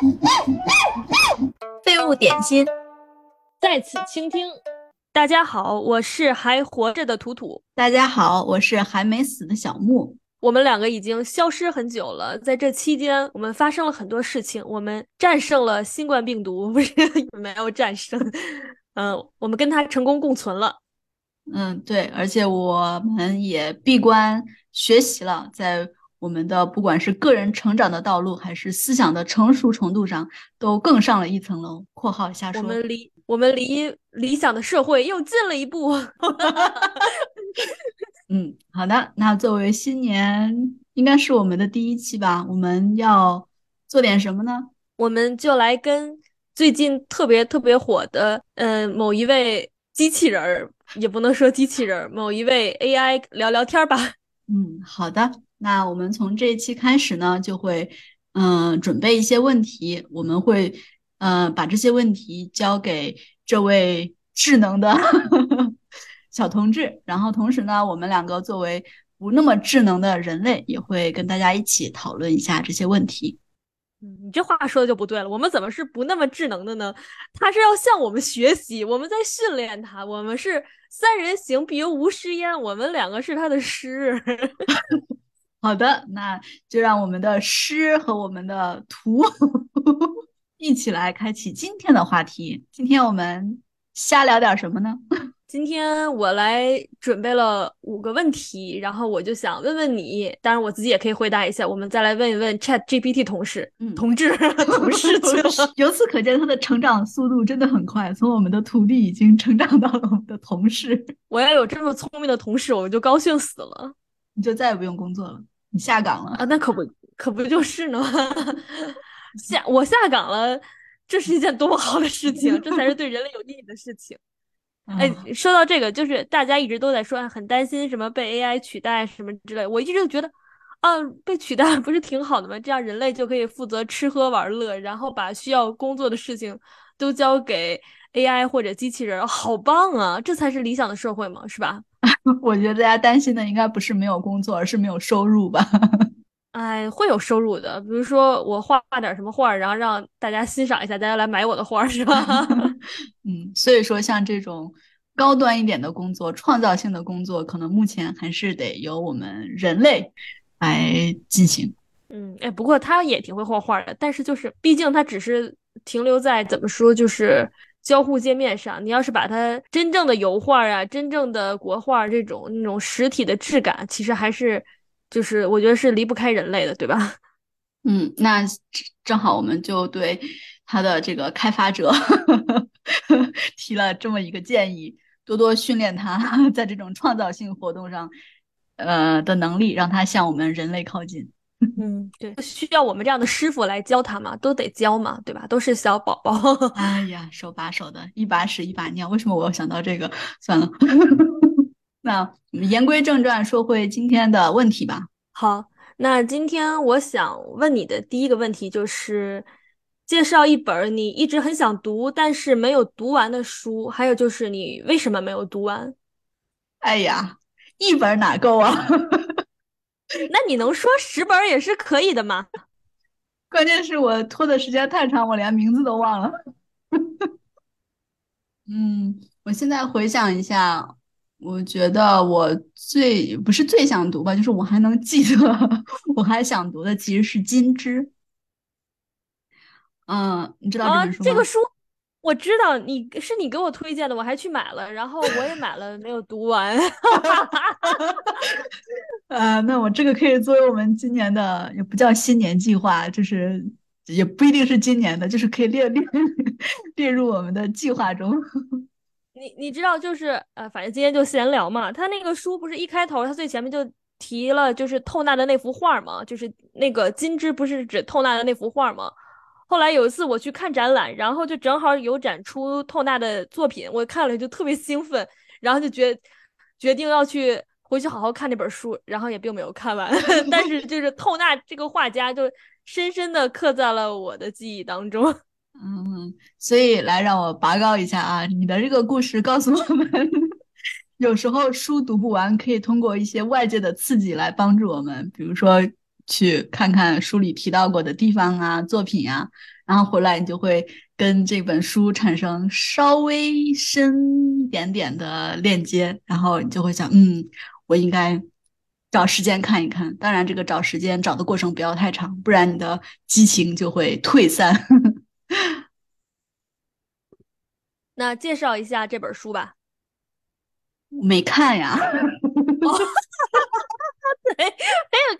废物点心，在此倾听。大家好，我是还活着的图图。大家好，我是还没死的小木。我们两个已经消失很久了，在这期间，我们发生了很多事情。我们战胜了新冠病毒，不是没有战胜，嗯，我们跟它成功共存了。嗯，对，而且我们也闭关学习了，在。我们的不管是个人成长的道路，还是思想的成熟程度上，都更上了一层楼。（括号下说）我们离我们离理想的社会又近了一步。嗯，好的。那作为新年，应该是我们的第一期吧？我们要做点什么呢？我们就来跟最近特别特别火的，嗯，某一位机器人儿，也不能说机器人儿，某一位 AI 聊聊天吧。嗯，好的。那我们从这一期开始呢，就会嗯准备一些问题，我们会嗯把这些问题交给这位智能的 小同志，然后同时呢，我们两个作为不那么智能的人类，也会跟大家一起讨论一下这些问题。嗯，你这话说的就不对了，我们怎么是不那么智能的呢？他是要向我们学习，我们在训练他，我们是三人行必有吾师焉，我们两个是他的师。好的，那就让我们的诗和我们的图 一起来开启今天的话题。今天我们瞎聊点什么呢？今天我来准备了五个问题，然后我就想问问你，当然我自己也可以回答一下。我们再来问一问 Chat GPT 同事，嗯，同志 同事去了。由此可见，他的成长速度真的很快，从我们的徒弟已经成长到了我们的同事。我要有这么聪明的同事，我就高兴死了。你就再也不用工作了。你下岗了啊？那可不，可不就是呢？下我下岗了，这是一件多么好的事情！这才是对人类有意义的事情。哎，说到这个，就是大家一直都在说很担心什么被 AI 取代什么之类，我一直就觉得，啊，被取代不是挺好的吗？这样人类就可以负责吃喝玩乐，然后把需要工作的事情都交给 AI 或者机器人，好棒啊！这才是理想的社会嘛，是吧？我觉得大家担心的应该不是没有工作，而是没有收入吧？哎，会有收入的。比如说我画画点什么画，然后让大家欣赏一下，大家来买我的画，是吧？嗯，所以说像这种高端一点的工作、创造性的工作，可能目前还是得由我们人类来进行。嗯，哎，不过他也挺会画画的，但是就是毕竟他只是停留在怎么说，就是。交互界面上，你要是把它真正的油画啊、真正的国画这种那种实体的质感，其实还是就是我觉得是离不开人类的，对吧？嗯，那正好我们就对它的这个开发者 提了这么一个建议，多多训练它 在这种创造性活动上呃的能力，让它向我们人类靠近。嗯，对，需要我们这样的师傅来教他嘛，都得教嘛，对吧？都是小宝宝。哎呀，手把手的，一把屎一把尿。为什么我要想到这个？算了，那言归正传，说回今天的问题吧。好，那今天我想问你的第一个问题就是，介绍一本你一直很想读但是没有读完的书，还有就是你为什么没有读完？哎呀，一本哪够啊？那你能说十本也是可以的吗？关键是我拖的时间太长，我连名字都忘了。嗯，我现在回想一下，我觉得我最不是最想读吧，就是我还能记得 我还想读的其实是《金枝》。嗯，你知道这本书吗？这个书。我知道你是你给我推荐的，我还去买了，然后我也买了，没有读完。呃，那我这个可以作为我们今年的，也不叫新年计划，就是也不一定是今年的，就是可以列列列入我们的计划中。你你知道，就是呃，反正今天就闲聊嘛。他那个书不是一开头，他最前面就提了，就是透纳的那幅画嘛，就是那个金枝不是指透纳的那幅画嘛？后来有一次我去看展览，然后就正好有展出透纳的作品，我看了就特别兴奋，然后就决决定要去回去好好看那本书，然后也并没有看完，但是就是 透纳这个画家就深深的刻在了我的记忆当中。嗯，所以来让我拔高一下啊，你的这个故事告诉我们，有时候书读不完，可以通过一些外界的刺激来帮助我们，比如说。去看看书里提到过的地方啊、作品啊，然后回来你就会跟这本书产生稍微深一点点的链接，然后你就会想，嗯，我应该找时间看一看。当然，这个找时间找的过程不要太长，不然你的激情就会退散。那介绍一下这本书吧。没看呀。对，没有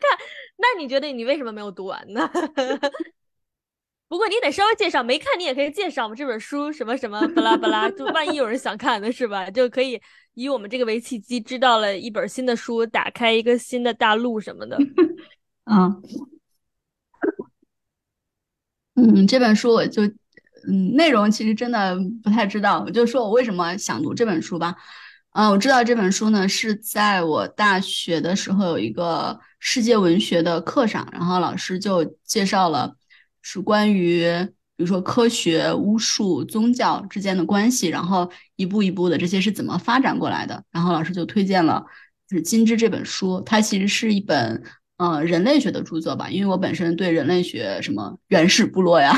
看。那你觉得你为什么没有读完呢？不过你得稍微介绍，没看你也可以介绍嘛。这本书什么什么巴拉巴拉，就万一有人想看的是吧？就可以以我们这个为契机，知道了一本新的书，打开一个新的大陆什么的。嗯嗯，这本书我就嗯，内容其实真的不太知道。我就说我为什么想读这本书吧。嗯，我知道这本书呢是在我大学的时候有一个世界文学的课上，然后老师就介绍了是关于比如说科学、巫术、宗教之间的关系，然后一步一步的这些是怎么发展过来的。然后老师就推荐了就是《金枝》这本书，它其实是一本呃人类学的著作吧，因为我本身对人类学什么原始部落呀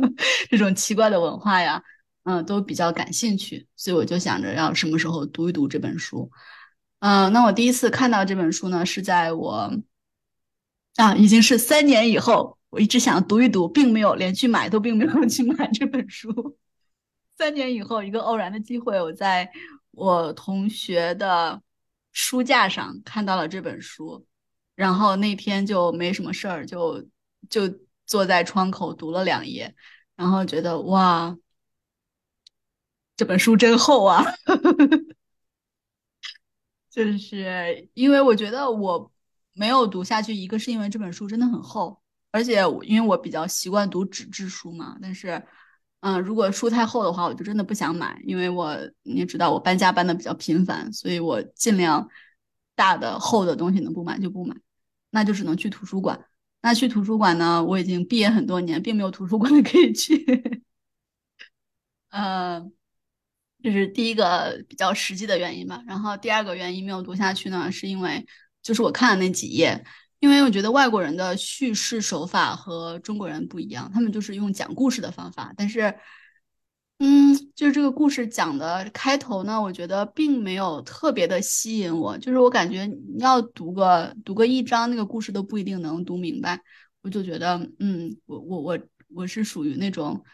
这种奇怪的文化呀。嗯，都比较感兴趣，所以我就想着要什么时候读一读这本书。嗯，那我第一次看到这本书呢，是在我啊，已经是三年以后。我一直想读一读，并没有连去买，都并没有 去买这本书。三年以后，一个偶然的机会，我在我同学的书架上看到了这本书，然后那天就没什么事儿，就就坐在窗口读了两页，然后觉得哇。这本书真厚啊，就是因为我觉得我没有读下去，一个是因为这本书真的很厚，而且因为我比较习惯读纸质书嘛。但是，嗯，如果书太厚的话，我就真的不想买，因为我你也知道我搬家搬的比较频繁，所以我尽量大的厚的东西能不买就不买，那就只能去图书馆。那去图书馆呢，我已经毕业很多年，并没有图书馆可以去，嗯。这是第一个比较实际的原因吧，然后第二个原因没有读下去呢，是因为就是我看了那几页，因为我觉得外国人的叙事手法和中国人不一样，他们就是用讲故事的方法，但是，嗯，就是这个故事讲的开头呢，我觉得并没有特别的吸引我，就是我感觉你要读个读个一章，那个故事都不一定能读明白，我就觉得，嗯，我我我我是属于那种。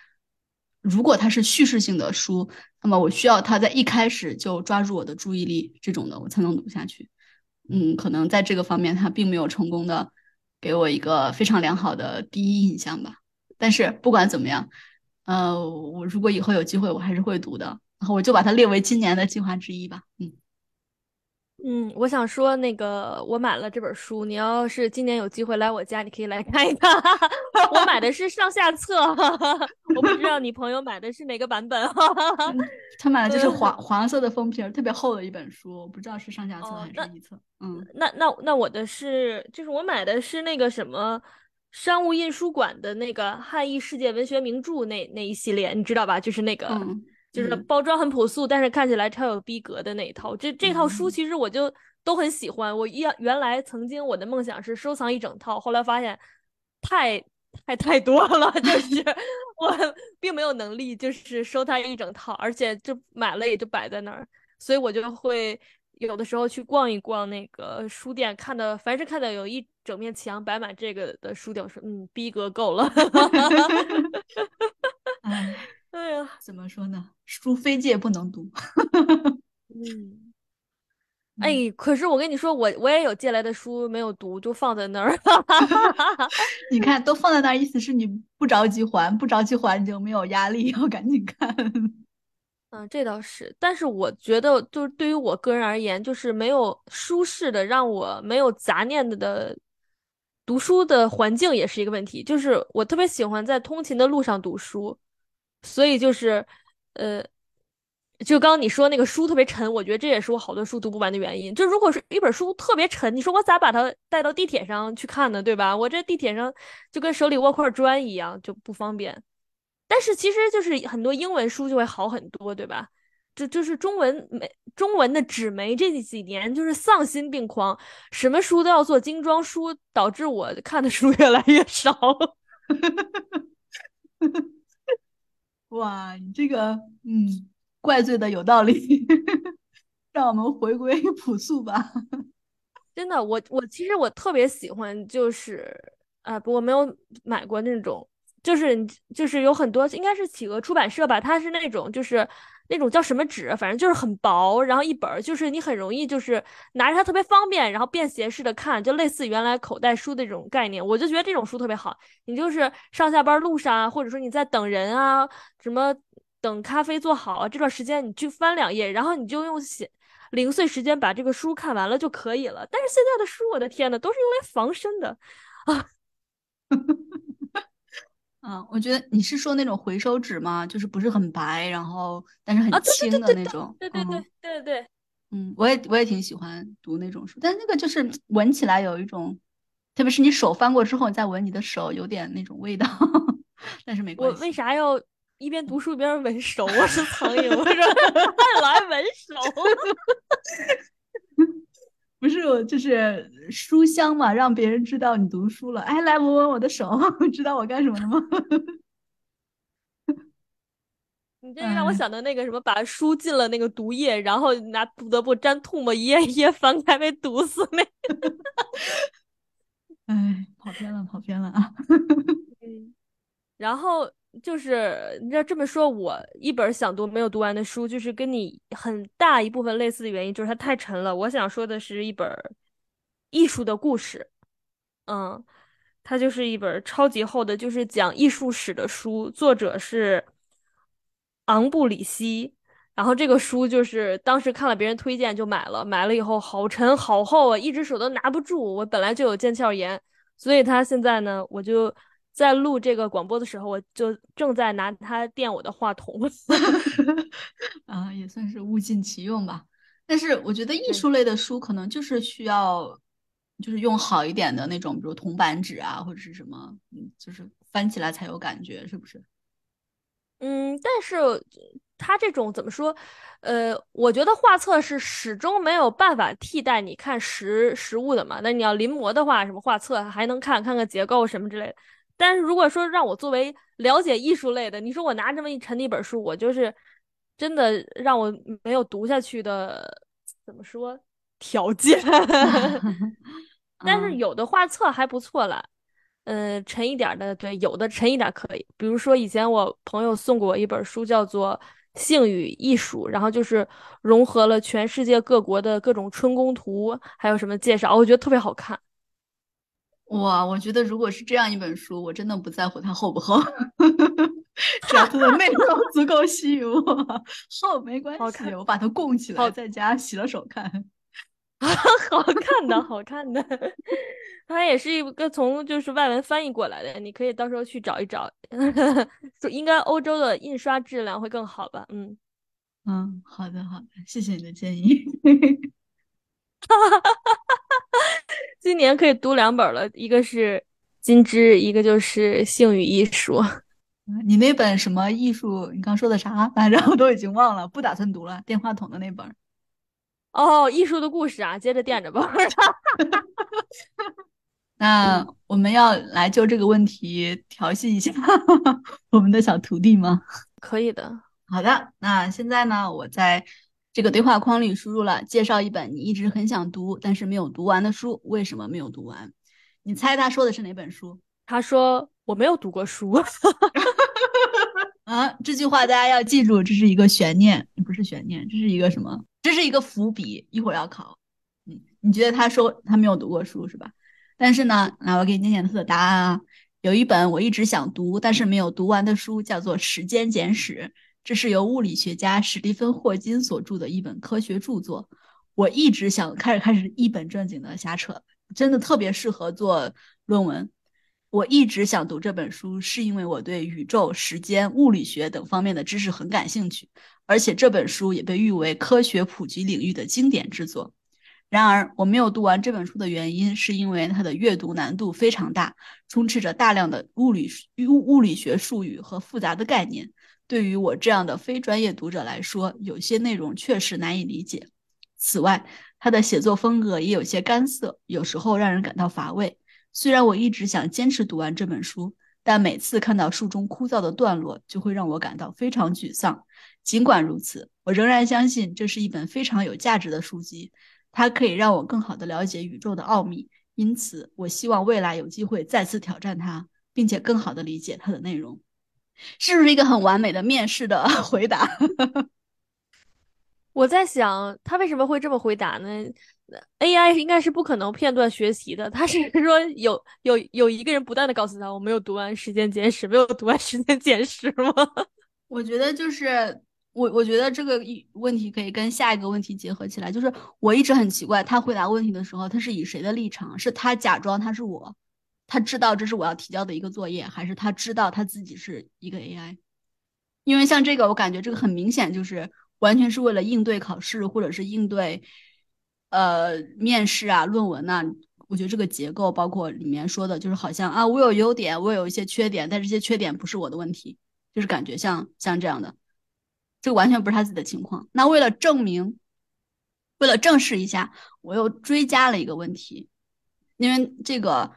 如果它是叙事性的书，那么我需要它在一开始就抓住我的注意力，这种的我才能读下去。嗯，可能在这个方面，他并没有成功的给我一个非常良好的第一印象吧。但是不管怎么样，呃，我如果以后有机会，我还是会读的。然后我就把它列为今年的计划之一吧。嗯。嗯，我想说那个，我买了这本书。你要是今年有机会来我家，你可以来看一看。我买的是上下册，我不知道你朋友买的是哪个版本。他买的就是黄黄色的封皮，特别厚的一本书，我不知道是上下册还是一册。嗯，那那那我的是，就是我买的是那个什么商务印书馆的那个汉译世界文学名著那那一系列，你知道吧？就是那个。就是包装很朴素，但是看起来超有逼格的那一套。这这套书其实我就都很喜欢。我原原来曾经我的梦想是收藏一整套，后来发现太太太多了，就是我并没有能力就是收它一整套，而且就买了也就摆在那儿。所以我就会有的时候去逛一逛那个书店，看到凡是看到有一整面墙摆满这个的书店，我说嗯，逼格够了。哎。哎呀，怎么说呢？书非借不能读。嗯，哎，可是我跟你说，我我也有借来的书没有读，就放在那儿。你看，都放在那儿，意思是你不着急还，不着急还你就没有压力，要赶紧看。嗯，这倒是。但是我觉得，就是对于我个人而言，就是没有舒适的、让我没有杂念的的读书的环境，也是一个问题。就是我特别喜欢在通勤的路上读书。所以就是，呃，就刚刚你说那个书特别沉，我觉得这也是我好多书读不完的原因。就如果是一本书特别沉，你说我咋把它带到地铁上去看呢？对吧？我这地铁上就跟手里握块砖一样，就不方便。但是其实就是很多英文书就会好很多，对吧？这就是中文没中文的纸媒这几年就是丧心病狂，什么书都要做精装书，导致我看的书 越来越少。哇，你这个嗯，怪罪的有道理，让我们回归 朴素吧。真的，我我其实我特别喜欢，就是啊，不过没有买过那种，就是就是有很多应该是企鹅出版社吧，它是那种就是那种叫什么纸，反正就是很薄，然后一本就是你很容易就是拿着它特别方便，然后便携式的看，就类似原来口袋书的这种概念，我就觉得这种书特别好。你就是上下班路上啊，或者说你在等人啊，什么等咖啡做好啊，这段时间你去翻两页，然后你就用写。零碎时间把这个书看完了就可以了，但是现在的书，我的天呐，都是用来防身的啊！嗯，我觉得你是说那种回收纸吗？就是不是很白，然后但是很轻的那种。对对对对对。嗯，我也我也挺喜欢读那种书，但那个就是闻起来有一种，特别是你手翻过之后，你再闻你的手有点那种味道，但是没关系。我为啥要？一边读书一边闻手，我是苍蝇，我说 来闻手，不是我就是书香嘛，让别人知道你读书了。哎，来闻闻我的手，知道我干什么了吗？你这让我想到那个什么，把书进了那个毒液，然后拿不得不沾唾沫一页一页翻开被毒死那个。哎，跑偏了，跑偏了啊！嗯，然后。就是你知道这么说，我一本想读没有读完的书，就是跟你很大一部分类似的原因，就是它太沉了。我想说的是一本艺术的故事，嗯，它就是一本超级厚的，就是讲艺术史的书，作者是昂布里希。然后这个书就是当时看了别人推荐就买了，买了以后好沉好厚啊，一只手都拿不住。我本来就有腱鞘炎，所以它现在呢，我就。在录这个广播的时候，我就正在拿它垫我的话筒，啊，也算是物尽其用吧。但是我觉得艺术类的书可能就是需要，就是用好一点的那种，比如铜版纸啊，或者是什么，嗯，就是翻起来才有感觉，是不是？嗯，但是它这种怎么说？呃，我觉得画册是始终没有办法替代你看实实物的嘛。那你要临摹的话，什么画册还能看看个结构什么之类的。但是如果说让我作为了解艺术类的，你说我拿这么一沉的一本书，我就是真的让我没有读下去的，怎么说条件？但是有的画册还不错了，嗯，沉一点的，对，有的沉一点可以。比如说以前我朋友送过我一本书，叫做《性与艺术》，然后就是融合了全世界各国的各种春宫图，还有什么介绍，我觉得特别好看。哇，我觉得如果是这样一本书，我真的不在乎它厚不厚，只要它的内容足够吸引我，厚没关系，我把它供起来，在家洗了手看。好看的，好看的，它也是一个从就是外文翻译过来的，你可以到时候去找一找，应该欧洲的印刷质量会更好吧？嗯嗯，好的好的，谢谢你的建议。今年可以读两本了，一个是《金枝》，一个就是《性与艺术》。你那本什么艺术？你刚说的啥？反正我都已经忘了，不打算读了。电话筒的那本。哦，艺术的故事啊，接着垫着吧。那我们要来就这个问题调戏一下我们的小徒弟吗？可以的。好的，那现在呢，我在。这个对话框里输入了介绍一本你一直很想读但是没有读完的书，为什么没有读完？你猜他说的是哪本书？他说我没有读过书。啊，这句话大家要记住，这是一个悬念，不是悬念，这是一个什么？这是一个伏笔，一会儿要考。嗯，你觉得他说他没有读过书是吧？但是呢，那我给你念念他的答案啊。有一本我一直想读但是没有读完的书，叫做《时间简史》。这是由物理学家史蒂芬·霍金所著的一本科学著作。我一直想开始开始一本正经的瞎扯，真的特别适合做论文。我一直想读这本书，是因为我对宇宙、时间、物理学等方面的知识很感兴趣，而且这本书也被誉为科学普及领域的经典之作。然而，我没有读完这本书的原因，是因为它的阅读难度非常大，充斥着大量的物理物物理学术语和复杂的概念。对于我这样的非专业读者来说，有些内容确实难以理解。此外，他的写作风格也有些干涩，有时候让人感到乏味。虽然我一直想坚持读完这本书，但每次看到书中枯燥的段落，就会让我感到非常沮丧。尽管如此，我仍然相信这是一本非常有价值的书籍，它可以让我更好地了解宇宙的奥秘。因此，我希望未来有机会再次挑战它，并且更好地理解它的内容。是不是一个很完美的面试的 回答？我在想，他为什么会这么回答呢？AI 应该是不可能片段学习的。他是说有有有一个人不断的告诉他，我没有读完《时间简史》，没有读完《时间简史》吗？我觉得就是我，我觉得这个问题可以跟下一个问题结合起来。就是我一直很奇怪，他回答问题的时候，他是以谁的立场？是他假装他是我，他知道这是我要提交的一个作业，还是他知道他自己是一个 AI？因为像这个，我感觉这个很明显就是。完全是为了应对考试，或者是应对呃面试啊、论文呐。我觉得这个结构，包括里面说的，就是好像啊，我有优点，我有一些缺点，但这些缺点不是我的问题，就是感觉像像这样的，这个完全不是他自己的情况。那为了证明，为了证实一下，我又追加了一个问题，因为这个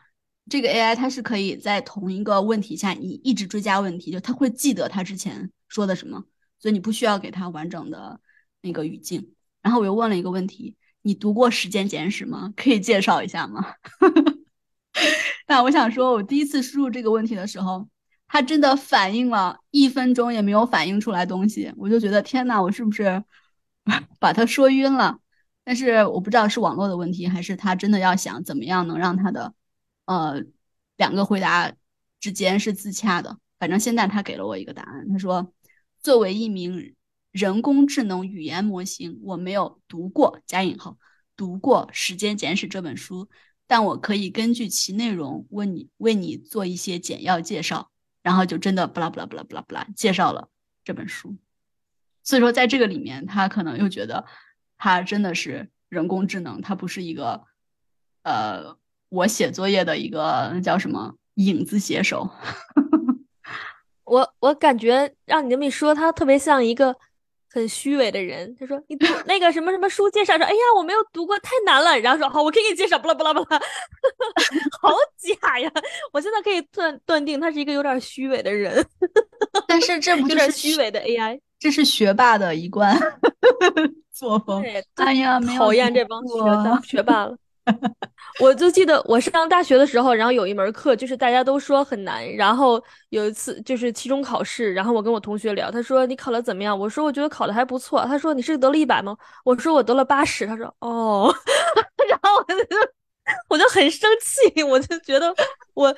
这个 AI 它是可以在同一个问题下，你一直追加问题，就它会记得它之前说的什么。所以你不需要给它完整的那个语境。然后我又问了一个问题：你读过《时间简史》吗？可以介绍一下吗？那我想说，我第一次输入这个问题的时候，它真的反应了一分钟也没有反应出来东西，我就觉得天呐，我是不是 把他说晕了？但是我不知道是网络的问题，还是他真的要想怎么样能让他的呃两个回答之间是自洽的。反正现在他给了我一个答案，他说。作为一名人工智能语言模型，我没有读过加引号读过《时间简史》这本书，但我可以根据其内容问你为你做一些简要介绍，然后就真的不啦不啦不啦不啦不啦介绍了这本书。所以说，在这个里面，他可能又觉得他真的是人工智能，他不是一个呃我写作业的一个那叫什么影子写手。我我感觉让你这么一说，他特别像一个很虚伪的人。他说：“你读 那个什么什么书介绍说，哎呀，我没有读过，太难了。”然后说：“好，我可以给你介绍。”不啦不啦不啦，好假呀！我现在可以断断定他是一个有点虚伪的人。但是这不就是虚伪的 AI？这是学霸的一贯作风。哎呀，讨厌这帮学学霸了。我就记得我上大学的时候，然后有一门课就是大家都说很难，然后有一次就是期中考试，然后我跟我同学聊，他说你考的怎么样？我说我觉得考的还不错。他说你是得了一百吗？我说我得了八十。他说哦，然后我就我就很生气，我就觉得我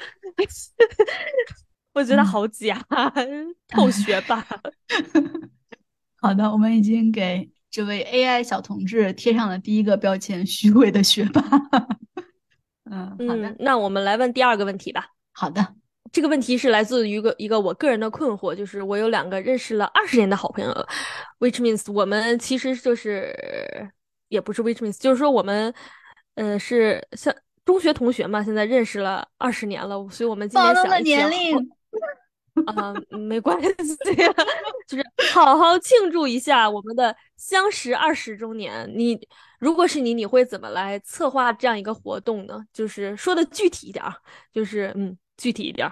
我觉得好假，臭学霸。好的，我们已经给。这位 AI 小同志贴上了第一个标签：虚伪的学霸。嗯，好的，那我们来问第二个问题吧。好的，这个问题是来自于一个一个我个人的困惑，就是我有两个认识了二十年的好朋友，which means 我们其实就是也不是 which means，就是说我们呃是像中学同学嘛，现在认识了二十年了，所以我们今年想年龄。啊，没关系，就是好好庆祝一下我们的相识二十周年。你如果是你，你会怎么来策划这样一个活动呢？就是说的具体一点，就是嗯，具体一点。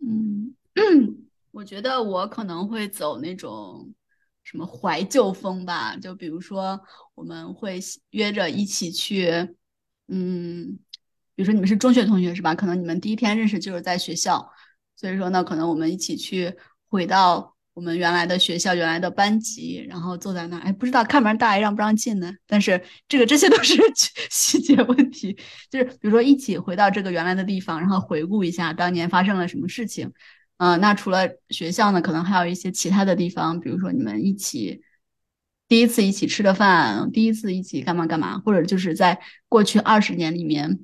嗯，我觉得我可能会走那种什么怀旧风吧，就比如说我们会约着一起去，嗯，比如说你们是中学同学是吧？可能你们第一天认识就是在学校。所以说呢，可能我们一起去回到我们原来的学校、原来的班级，然后坐在那儿。哎，不知道看门大爷让不让进呢？但是这个这些都是 细节问题。就是比如说一起回到这个原来的地方，然后回顾一下当年发生了什么事情。嗯，那除了学校呢，可能还有一些其他的地方，比如说你们一起第一次一起吃的饭，第一次一起干嘛干嘛，或者就是在过去二十年里面。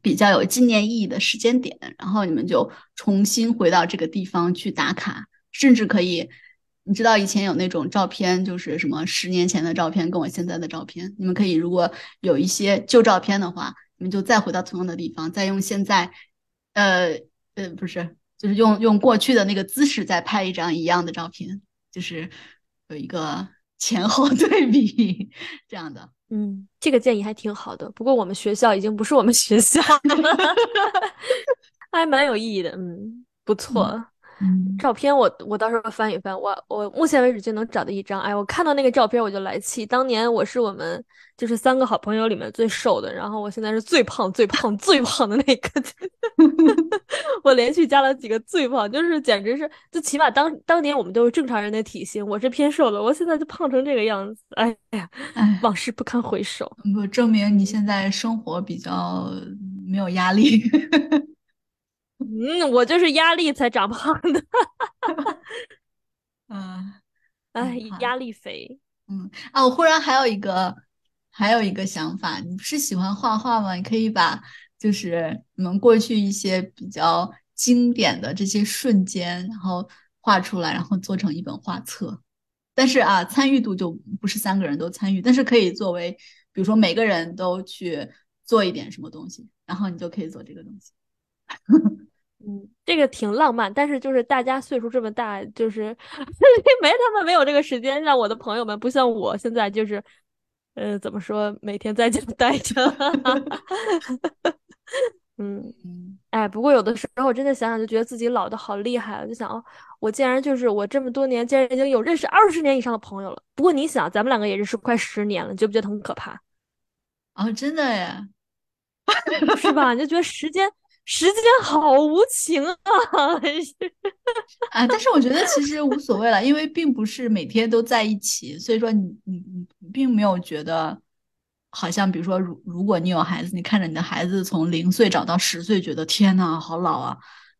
比较有纪念意义的时间点，然后你们就重新回到这个地方去打卡，甚至可以，你知道以前有那种照片，就是什么十年前的照片跟我现在的照片，你们可以如果有一些旧照片的话，你们就再回到同样的地方，再用现在，呃呃不是，就是用用过去的那个姿势再拍一张一样的照片，就是有一个 前后对比这样的。嗯，这个建议还挺好的。不过我们学校已经不是我们学校了，还蛮有意义的。嗯，不错。照片我我到时候翻一翻，我我目前为止就能找到一张。哎，我看到那个照片我就来气。当年我是我们就是三个好朋友里面最瘦的，然后我现在是最胖最胖最胖的那个。我连续加了几个最胖，就是简直是，就起码当当年我们都是正常人的体型，我是偏瘦的，我现在就胖成这个样子。哎呀，往事不堪回首。不证明你现在生活比较没有压力。嗯，我就是压力才长胖的。嗯，哎，压力肥。嗯啊，我忽然还有一个，还有一个想法，你不是喜欢画画吗？你可以把就是你们过去一些比较经典的这些瞬间，然后画出来，然后做成一本画册。但是啊，参与度就不是三个人都参与，但是可以作为，比如说每个人都去做一点什么东西，然后你就可以做这个东西。嗯，这个挺浪漫，但是就是大家岁数这么大，就是 没他们没有这个时间。让我的朋友们不像我现在就是，呃，怎么说，每天在家待着。嗯，哎，不过有的时候真的想想，就觉得自己老的好厉害。就想，哦，我竟然就是我这么多年，竟然已经有认识二十年以上的朋友了。不过你想，咱们两个也认识快十年了，你觉不觉得很可怕？哦，真的耶，是吧？你就觉得时间。时间好无情啊！啊，但是我觉得其实无所谓了，因为并不是每天都在一起，所以说你你你并没有觉得好像，比如说，如如果你有孩子，你看着你的孩子从零岁长到十岁，觉得天呐，好老啊！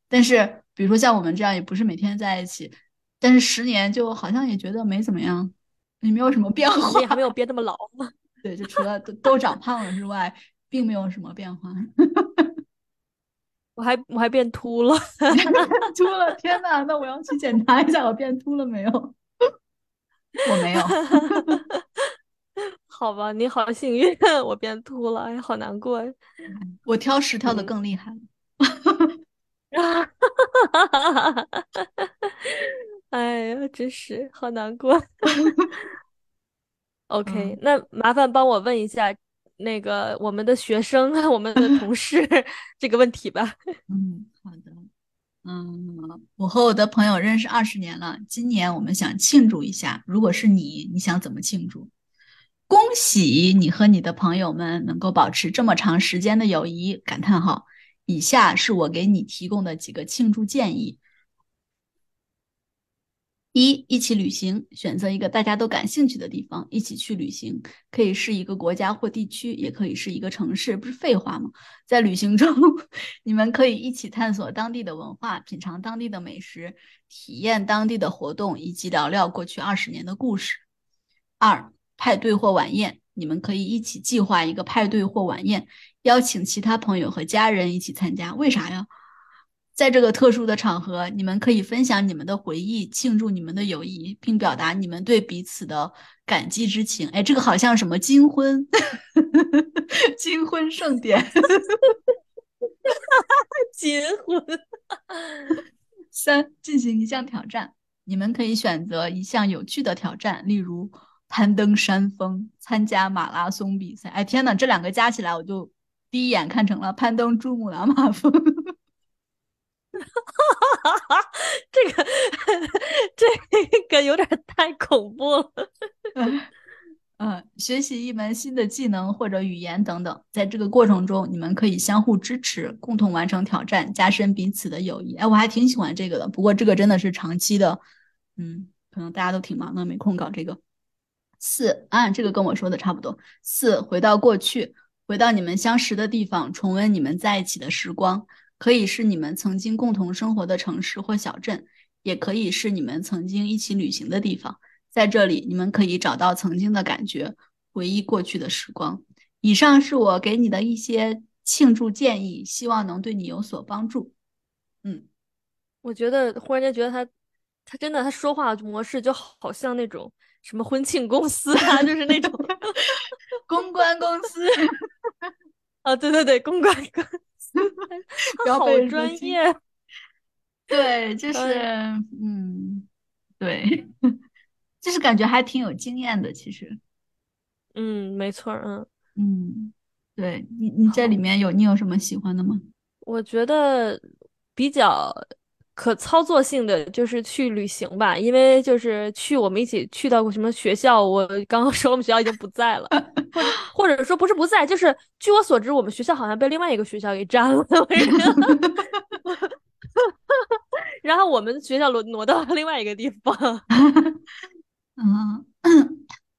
但是比如说像我们这样，也不是每天在一起，但是十年就好像也觉得没怎么样，也没有什么变化，还没有变那么老。对，就除了都都长胖了之外，并没有什么变化。我还我还变秃了，秃了！天哪，那我要去检查一下，我变秃了没有？我没有。好吧，你好幸运，我变秃了，哎，好难过。我挑食挑的更厉害。哎呀，真是好难过。OK，那麻烦帮我问一下。那个我们的学生，我们的 同事，这个问题吧。嗯，好的。嗯，我和我的朋友认识二十年了，今年我们想庆祝一下。如果是你，你想怎么庆祝？恭喜你和你的朋友们能够保持这么长时间的友谊！感叹号。以下是我给你提供的几个庆祝建议。一一起旅行，选择一个大家都感兴趣的地方，一起去旅行，可以是一个国家或地区，也可以是一个城市，不是废话吗？在旅行中，你们可以一起探索当地的文化，品尝当地的美食，体验当地的活动，以及聊聊过去二十年的故事。二派对或晚宴，你们可以一起计划一个派对或晚宴，邀请其他朋友和家人一起参加。为啥呀？在这个特殊的场合，你们可以分享你们的回忆，庆祝你们的友谊，并表达你们对彼此的感激之情。哎，这个好像什么金婚，金婚盛典，结婚。三，进行一项挑战，你们可以选择一项有趣的挑战，例如攀登山峰、参加马拉松比赛。哎，天呐，这两个加起来，我就第一眼看成了攀登珠穆朗玛峰。哈哈，这个 这个有点太恐怖了。嗯，学习一门新的技能或者语言等等，在这个过程中，你们可以相互支持，共同完成挑战，加深彼此的友谊。哎，我还挺喜欢这个的。不过这个真的是长期的，嗯，可能大家都挺忙的，没空搞这个。四，啊，这个跟我说的差不多。四，回到过去，回到你们相识的地方，重温你们在一起的时光。可以是你们曾经共同生活的城市或小镇，也可以是你们曾经一起旅行的地方。在这里，你们可以找到曾经的感觉，回忆过去的时光。以上是我给你的一些庆祝建议，希望能对你有所帮助。嗯，我觉得忽然间觉得他，他真的他说话模式就好像那种什么婚庆公司啊，就是那种 公关公司啊，对对对，公关公。好专业，对，就是嗯，对，就是感觉还挺有经验的，其实。嗯，没错，嗯。嗯，对你，你这里面有你有什么喜欢的吗？我觉得比较可操作性的就是去旅行吧，因为就是去我们一起去到过什么学校，我刚刚说我们学校已经不在了，或者或者说不是不在，就是据我所知，我们学校好像被另外一个学校给占了，然后我们学校挪挪到了另外一个地方。嗯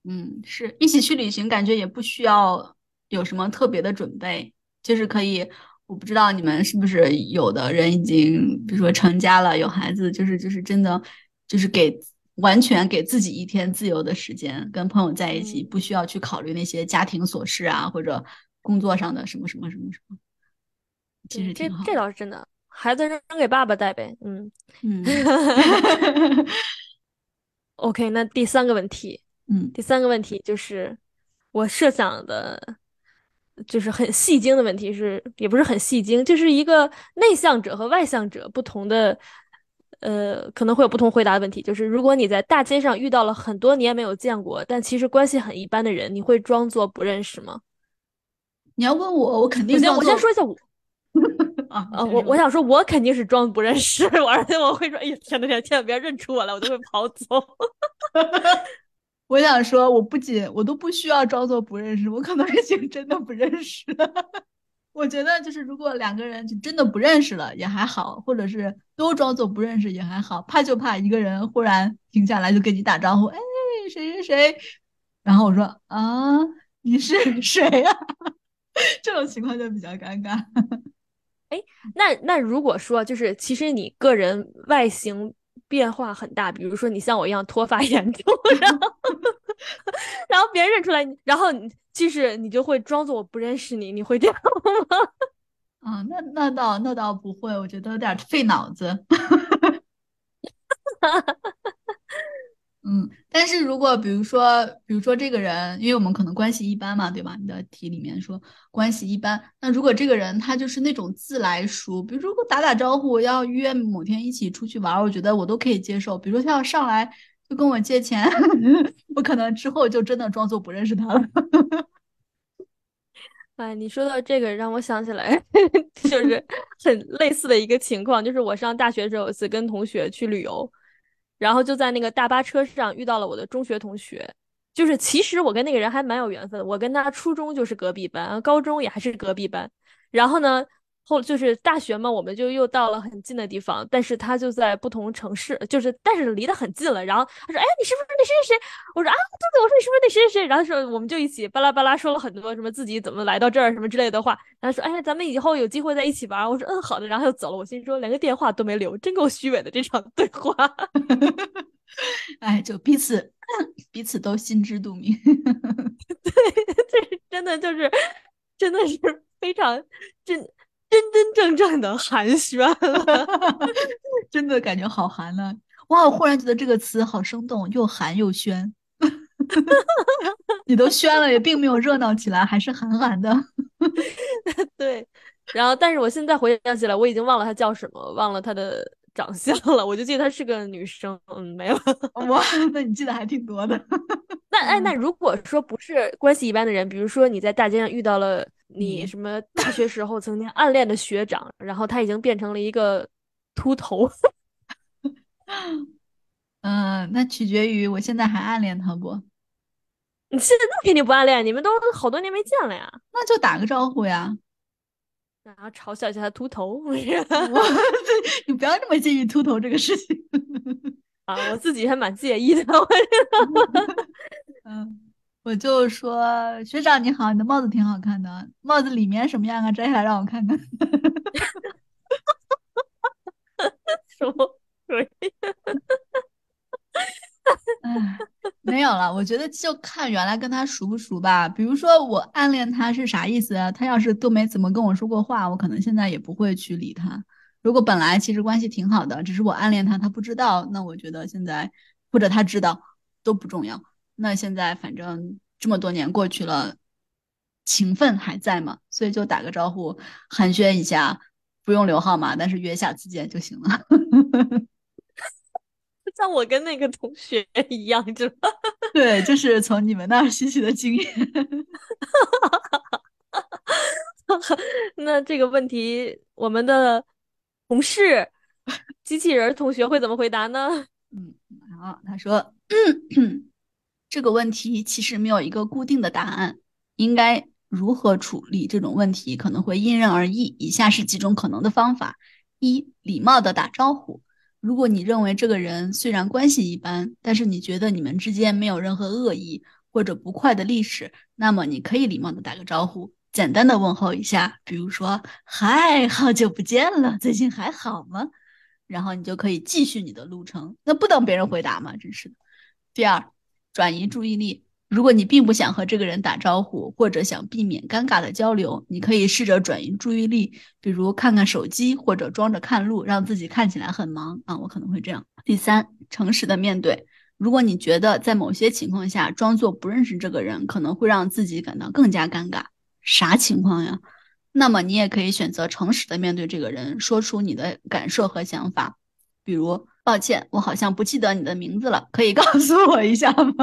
嗯，是一起去旅行，感觉也不需要有什么特别的准备，就是可以。我不知道你们是不是有的人已经，比如说成家了，有孩子，就是就是真的，就是给完全给自己一天自由的时间，跟朋友在一起，不需要去考虑那些家庭琐事啊，或者工作上的什么什么什么什么。其实这这倒是真的，孩子扔给爸爸带呗。嗯嗯。OK，那第三个问题，嗯，第三个问题就是我设想的。就是很戏精的问题是，也不是很戏精，就是一个内向者和外向者不同的，呃，可能会有不同回答的问题。就是如果你在大街上遇到了很多年没有见过，但其实关系很一般的人，你会装作不认识吗？你要问我，我肯定。我先说一下我 啊，我我想说，我肯定是装不认识，而且我会说，哎呀，天呐天，千万别认出我来，我就会跑走。我想说，我不仅我都不需要装作不认识，我可能已经真的不认识了。我觉得就是，如果两个人就真的不认识了也还好，或者是都装作不认识也还好，怕就怕一个人忽然停下来就跟你打招呼，哎，谁谁谁，然后我说啊，你是 谁呀？这种情况就比较尴尬。哎，那那如果说就是，其实你个人外形。变化很大，比如说你像我一样脱发严重，然后 然后别人认出来你，然后你就是你就会装作我不认识你，你会这样吗？啊，那那倒那倒不会，我觉得有点费脑子。嗯，但是如果比如说，比如说这个人，因为我们可能关系一般嘛，对吧？你的题里面说关系一般，那如果这个人他就是那种自来熟，比如如果打打招呼，要约某天一起出去玩，我觉得我都可以接受。比如说他要上来就跟我借钱，我可能之后就真的装作不认识他了。哎，你说到这个，让我想起来，就是很类似的一个情况，就是我上大学时候有一次跟同学去旅游。然后就在那个大巴车上遇到了我的中学同学，就是其实我跟那个人还蛮有缘分的，我跟他初中就是隔壁班，高中也还是隔壁班，然后呢。后就是大学嘛，我们就又到了很近的地方，但是他就在不同城市，就是但是离得很近了。然后他说：“哎，你是不是那谁谁谁？”我说：“啊，对对，我说你是不是那谁谁谁？”然后说我们就一起巴拉巴拉说了很多什么自己怎么来到这儿什么之类的话。然后说：“哎，咱们以后有机会在一起玩。”我说：“嗯，好的。”然后就走了。我心说连个电话都没留，真够虚伪的这场对话。哎，就彼此彼此都心知肚明。对，这真的就是真的是非常真。真真正正的寒暄了，真的感觉好寒呢。哇，我忽然觉得这个词好生动，又寒又喧。你都喧了，也并没有热闹起来，还是寒寒的。对，然后但是我现在回想起来，我已经忘了她叫什么，忘了她的长相了。我就记得她是个女生。嗯，没了。哇，那你记得还挺多的。那哎，那如果说不是关系一般的人，比如说你在大街上遇到了。你什么大学时候曾经暗恋的学长，然后他已经变成了一个秃头。嗯，那取决于我现在还暗恋他不？你现在肯定不暗恋，你们都好多年没见了呀。那就打个招呼呀，然后嘲笑一下他秃头。你不要这么介意秃头这个事情啊，我自己还蛮介意的。嗯。我就说学长你好，你的帽子挺好看的，帽子里面什么样啊？摘下来让我看看。什么鬼？哎，没有了。我觉得就看原来跟他熟不熟吧。比如说我暗恋他是啥意思？啊他要是都没怎么跟我说过话，我可能现在也不会去理他。如果本来其实关系挺好的，只是我暗恋他，他不知道，那我觉得现在或者他知道都不重要。那现在反正这么多年过去了，情分还在嘛，所以就打个招呼寒暄一下，不用留号码，但是约下次见就行了。像我跟那个同学 一样，是吧？对，就是从你们那儿吸取的经验。那这个问题，我们的同事机器人同学会怎么回答呢？嗯，好，他说，这个问题其实没有一个固定的答案，应该如何处理这种问题可能会因人而异。以下是几种可能的方法：一、礼貌的打招呼。如果你认为这个人虽然关系一般，但是你觉得你们之间没有任何恶意或者不快的历史，那么你可以礼貌的打个招呼，简单的问候一下，比如说“嗨，好久不见了，最近还好吗？”然后你就可以继续你的路程。那不等别人回答吗？真是的。第二，转移注意力。如果你并不想和这个人打招呼，或者想避免尴尬的交流，你可以试着转移注意力，比如看看手机，或者装着看路，让自己看起来很忙啊。我可能会这样。第三，诚实的面对。如果你觉得在某些情况下装作不认识这个人，可能会让自己感到更加尴尬。啥情况呀？那么你也可以选择诚实的面对这个人，说出你的感受和想法，比如。抱歉，我好像不记得你的名字了，可以告诉我一下吗？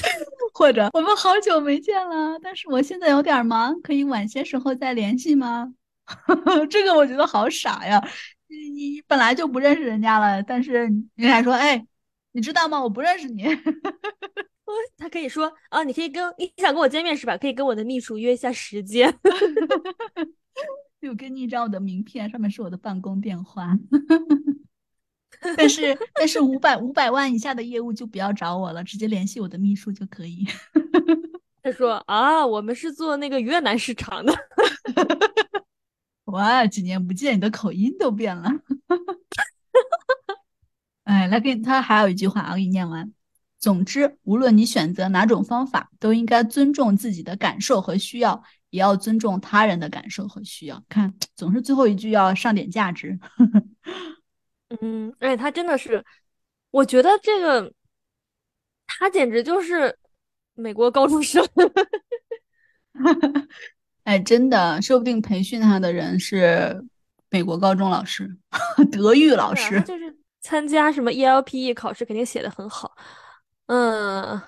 或者我们好久没见了，但是我现在有点忙，可以晚些时候再联系吗？这个我觉得好傻呀！你你本来就不认识人家了，但是人家说，哎，你知道吗？我不认识你。他可以说啊，你可以跟你想跟我见面是吧？可以跟我的秘书约一下时间。就给你一张我的名片，上面是我的办公电话。但是但是五百五百万以下的业务就不要找我了，直接联系我的秘书就可以。他说啊，我们是做那个越南市场的。哇，几年不见，你的口音都变了。哎，来给他还有一句话，我给你念完。总之，无论你选择哪种方法，都应该尊重自己的感受和需要，也要尊重他人的感受和需要。看，总是最后一句要上点价值。嗯，哎，他真的是，我觉得这个他简直就是美国高中生。哎，真的，说不定培训他的人是美国高中老师，德育老师，就是参加什么 ELPE 考试，肯定写的很好。嗯，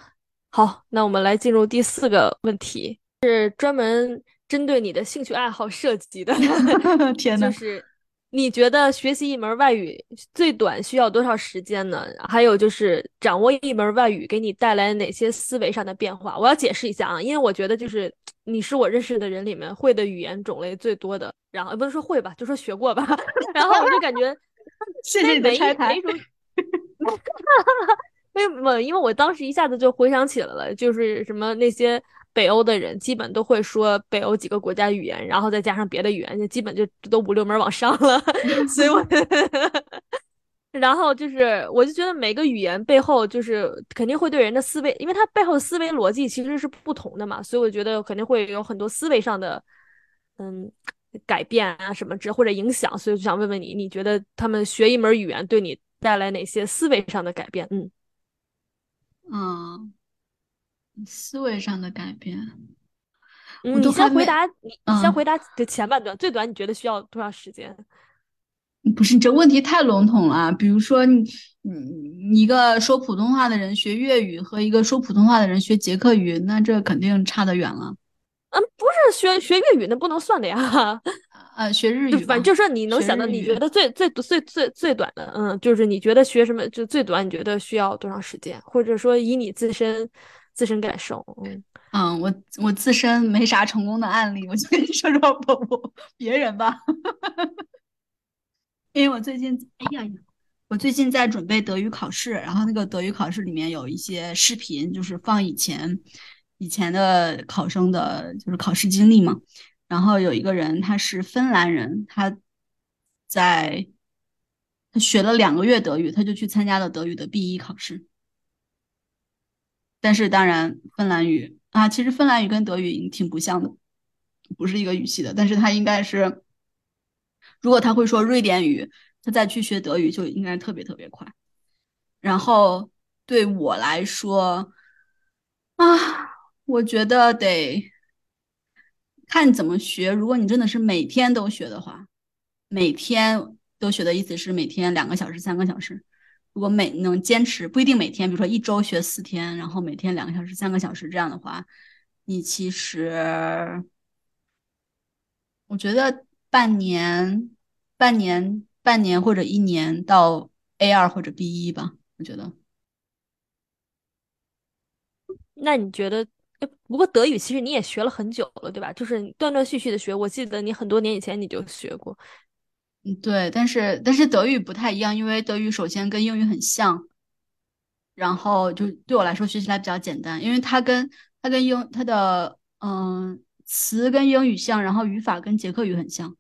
好，那我们来进入第四个问题，是专门针对你的兴趣爱好设计的。天呐，就是。你觉得学习一门外语最短需要多少时间呢？还有就是掌握一门外语给你带来哪些思维上的变化？我要解释一下啊，因为我觉得就是你是我认识的人里面会的语言种类最多的，然后不是说会吧，就说学过吧，然后我就感觉谢谢你的拆台。为什么？因为我当时一下子就回想起来了，就是什么那些。北欧的人基本都会说北欧几个国家语言，然后再加上别的语言，就基本就都五六门往上了。所以，我 然后就是，我就觉得每个语言背后就是肯定会对人的思维，因为它背后的思维逻辑其实是不同的嘛，所以我觉得肯定会有很多思维上的嗯改变啊什么之或者影响。所以就想问问你，你觉得他们学一门语言对你带来哪些思维上的改变？嗯嗯。思维上的改变，你先回答，你你先回答的前半段，最短你觉得需要多长时间？不是你这问题太笼统了。比如说，你你一个说普通话的人学粤语和一个说普通话的人学捷克语，那这肯定差得远了。嗯，不是学学粤语那不能算的呀。呃，学日语，反正就说你能想到，你觉得最最最最最短的，嗯，就是你觉得学什么就最短，你觉得需要多长时间？或者说以你自身。自身感受，嗯嗯，我我自身没啥成功的案例，我就跟你说说不不别人吧，因为我最近哎呀呀，我最近在准备德语考试，然后那个德语考试里面有一些视频，就是放以前以前的考生的，就是考试经历嘛。然后有一个人他是芬兰人，他在他学了两个月德语，他就去参加了德语的 B 一考试。但是当然，芬兰语啊，其实芬兰语跟德语挺不像的，不是一个语系的。但是他应该是，如果他会说瑞典语，他再去学德语就应该特别特别快。然后对我来说，啊，我觉得得看怎么学。如果你真的是每天都学的话，每天都学的意思是每天两个小时、三个小时。如果每能坚持，不一定每天，比如说一周学四天，然后每天两个小时、三个小时这样的话，你其实我觉得半年、半年、半年或者一年到 A 二或者 B 一吧，我觉得。那你觉得？不过德语其实你也学了很久了，对吧？就是断断续续的学。我记得你很多年以前你就学过。嗯，对。但是但是德语不太一样，因为德语首先跟英语很像，然后就对我来说学起来比较简单，因为它跟它跟英它的嗯词跟英语像，然后语法跟捷克语很像，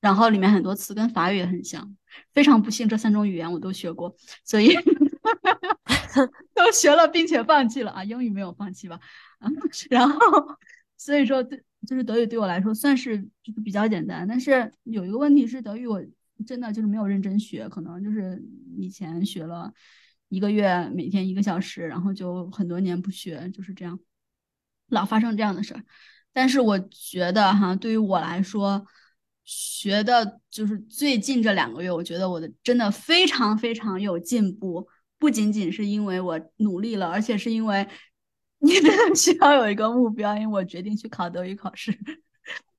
然后里面很多词跟法语也很像。非常不幸，这三种语言我都学过，所以 都学了并且放弃了啊。英语没有放弃吧？然后，所以说，对，就是德语对我来说算是就是比较简单，但是有一个问题是，德语我真的就是没有认真学，可能就是以前学了一个月，每天一个小时，然后就很多年不学，就是这样，老发生这样的事儿。但是我觉得哈，对于我来说，学的就是最近这两个月，我觉得我的真的非常非常有进步，不仅仅是因为我努力了，而且是因为。你真的需要有一个目标，因为我决定去考德语考试。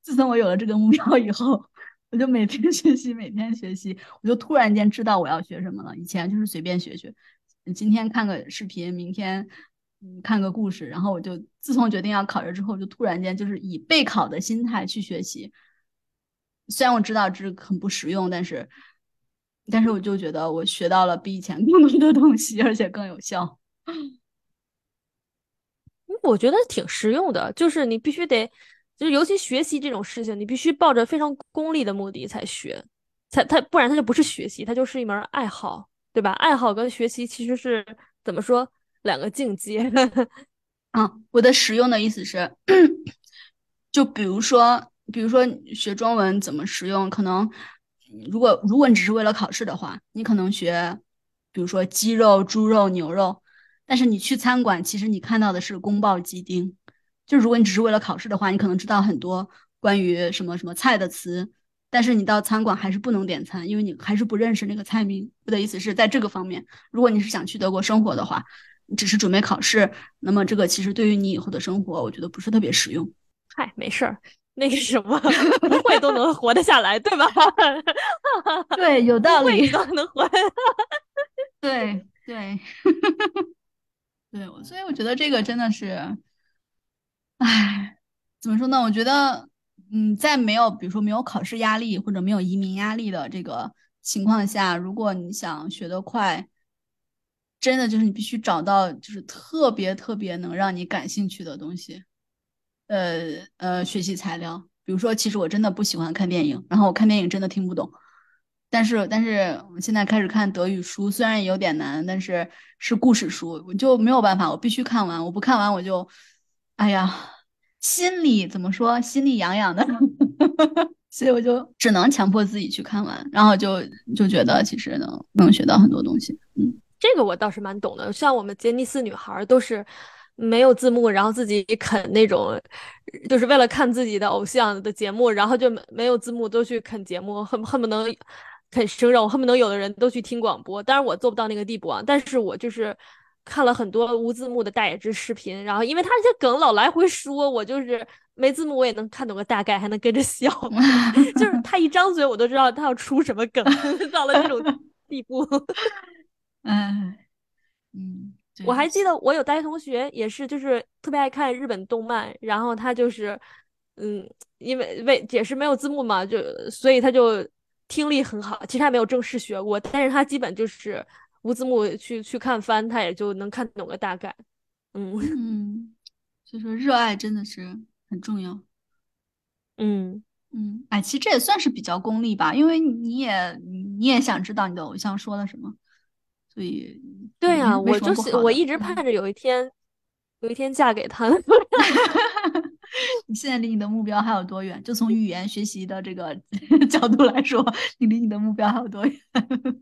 自从我有了这个目标以后，我就每天学习，每天学习，我就突然间知道我要学什么了。以前就是随便学学，今天看个视频，明天看个故事，然后我就自从决定要考试之后，就突然间就是以备考的心态去学习。虽然我知道这很不实用，但是但是我就觉得我学到了比以前 更多的东西，而且更有效。我觉得挺实用的，就是你必须得，就是尤其学习这种事情，你必须抱着非常功利的目的才学，才他不然他就不是学习，他就是一门爱好，对吧？爱好跟学习其实是怎么说两个境界。啊，我的实用的意思是，就比如说，比如说学中文怎么实用？可能如果如果你只是为了考试的话，你可能学，比如说鸡肉、猪肉、牛肉。但是你去餐馆，其实你看到的是宫爆鸡丁。就如果你只是为了考试的话，你可能知道很多关于什么什么菜的词，但是你到餐馆还是不能点餐，因为你还是不认识那个菜名。我的意思是在这个方面，如果你是想去德国生活的话，你只是准备考试，那么这个其实对于你以后的生活，我觉得不是特别实用。嗨，没事儿，那个什么不会都能活得下来，对吧？对，有道理，都能活。对对。对，所以我觉得这个真的是，唉，怎么说呢？我觉得，嗯，在没有比如说没有考试压力或者没有移民压力的这个情况下，如果你想学得快，真的就是你必须找到就是特别特别能让你感兴趣的东西，呃呃，学习材料。比如说，其实我真的不喜欢看电影，然后我看电影真的听不懂。但是，但是我现在开始看德语书，虽然有点难，但是是故事书，我就没有办法，我必须看完。我不看完，我就，哎呀，心里怎么说，心里痒痒的，所以我就只能强迫自己去看完，然后就就觉得其实能能学到很多东西。嗯，这个我倒是蛮懂的。像我们杰尼斯女孩都是没有字幕，然后自己啃那种，就是为了看自己的偶像的节目，然后就没没有字幕都去啃节目，恨恨不能。啃生肉，恨不得有的人都去听广播。当然我做不到那个地步啊，但是我就是看了很多无字幕的大野智视频，然后因为他那些梗老来回说，我就是没字幕我也能看懂个大概，还能跟着笑。就是他一张嘴，我都知道他要出什么梗，到了这种地步。嗯 嗯，我还记得我有大学同学也是，就是特别爱看日本动漫，然后他就是嗯，因为为也是没有字幕嘛，就所以他就。听力很好，其实他没有正式学过，但是他基本就是无字幕去去看番，他也就能看懂个大概。嗯 嗯，所以说热爱真的是很重要。嗯嗯，哎，其实这也算是比较功利吧，因为你也你也想知道你的偶像说了什么，所以对呀，我就是我一直盼着有一天有一天嫁给他。你现在离你的目标还有多远？就从语言学习的这个 角度来说，你离你的目标还有多远？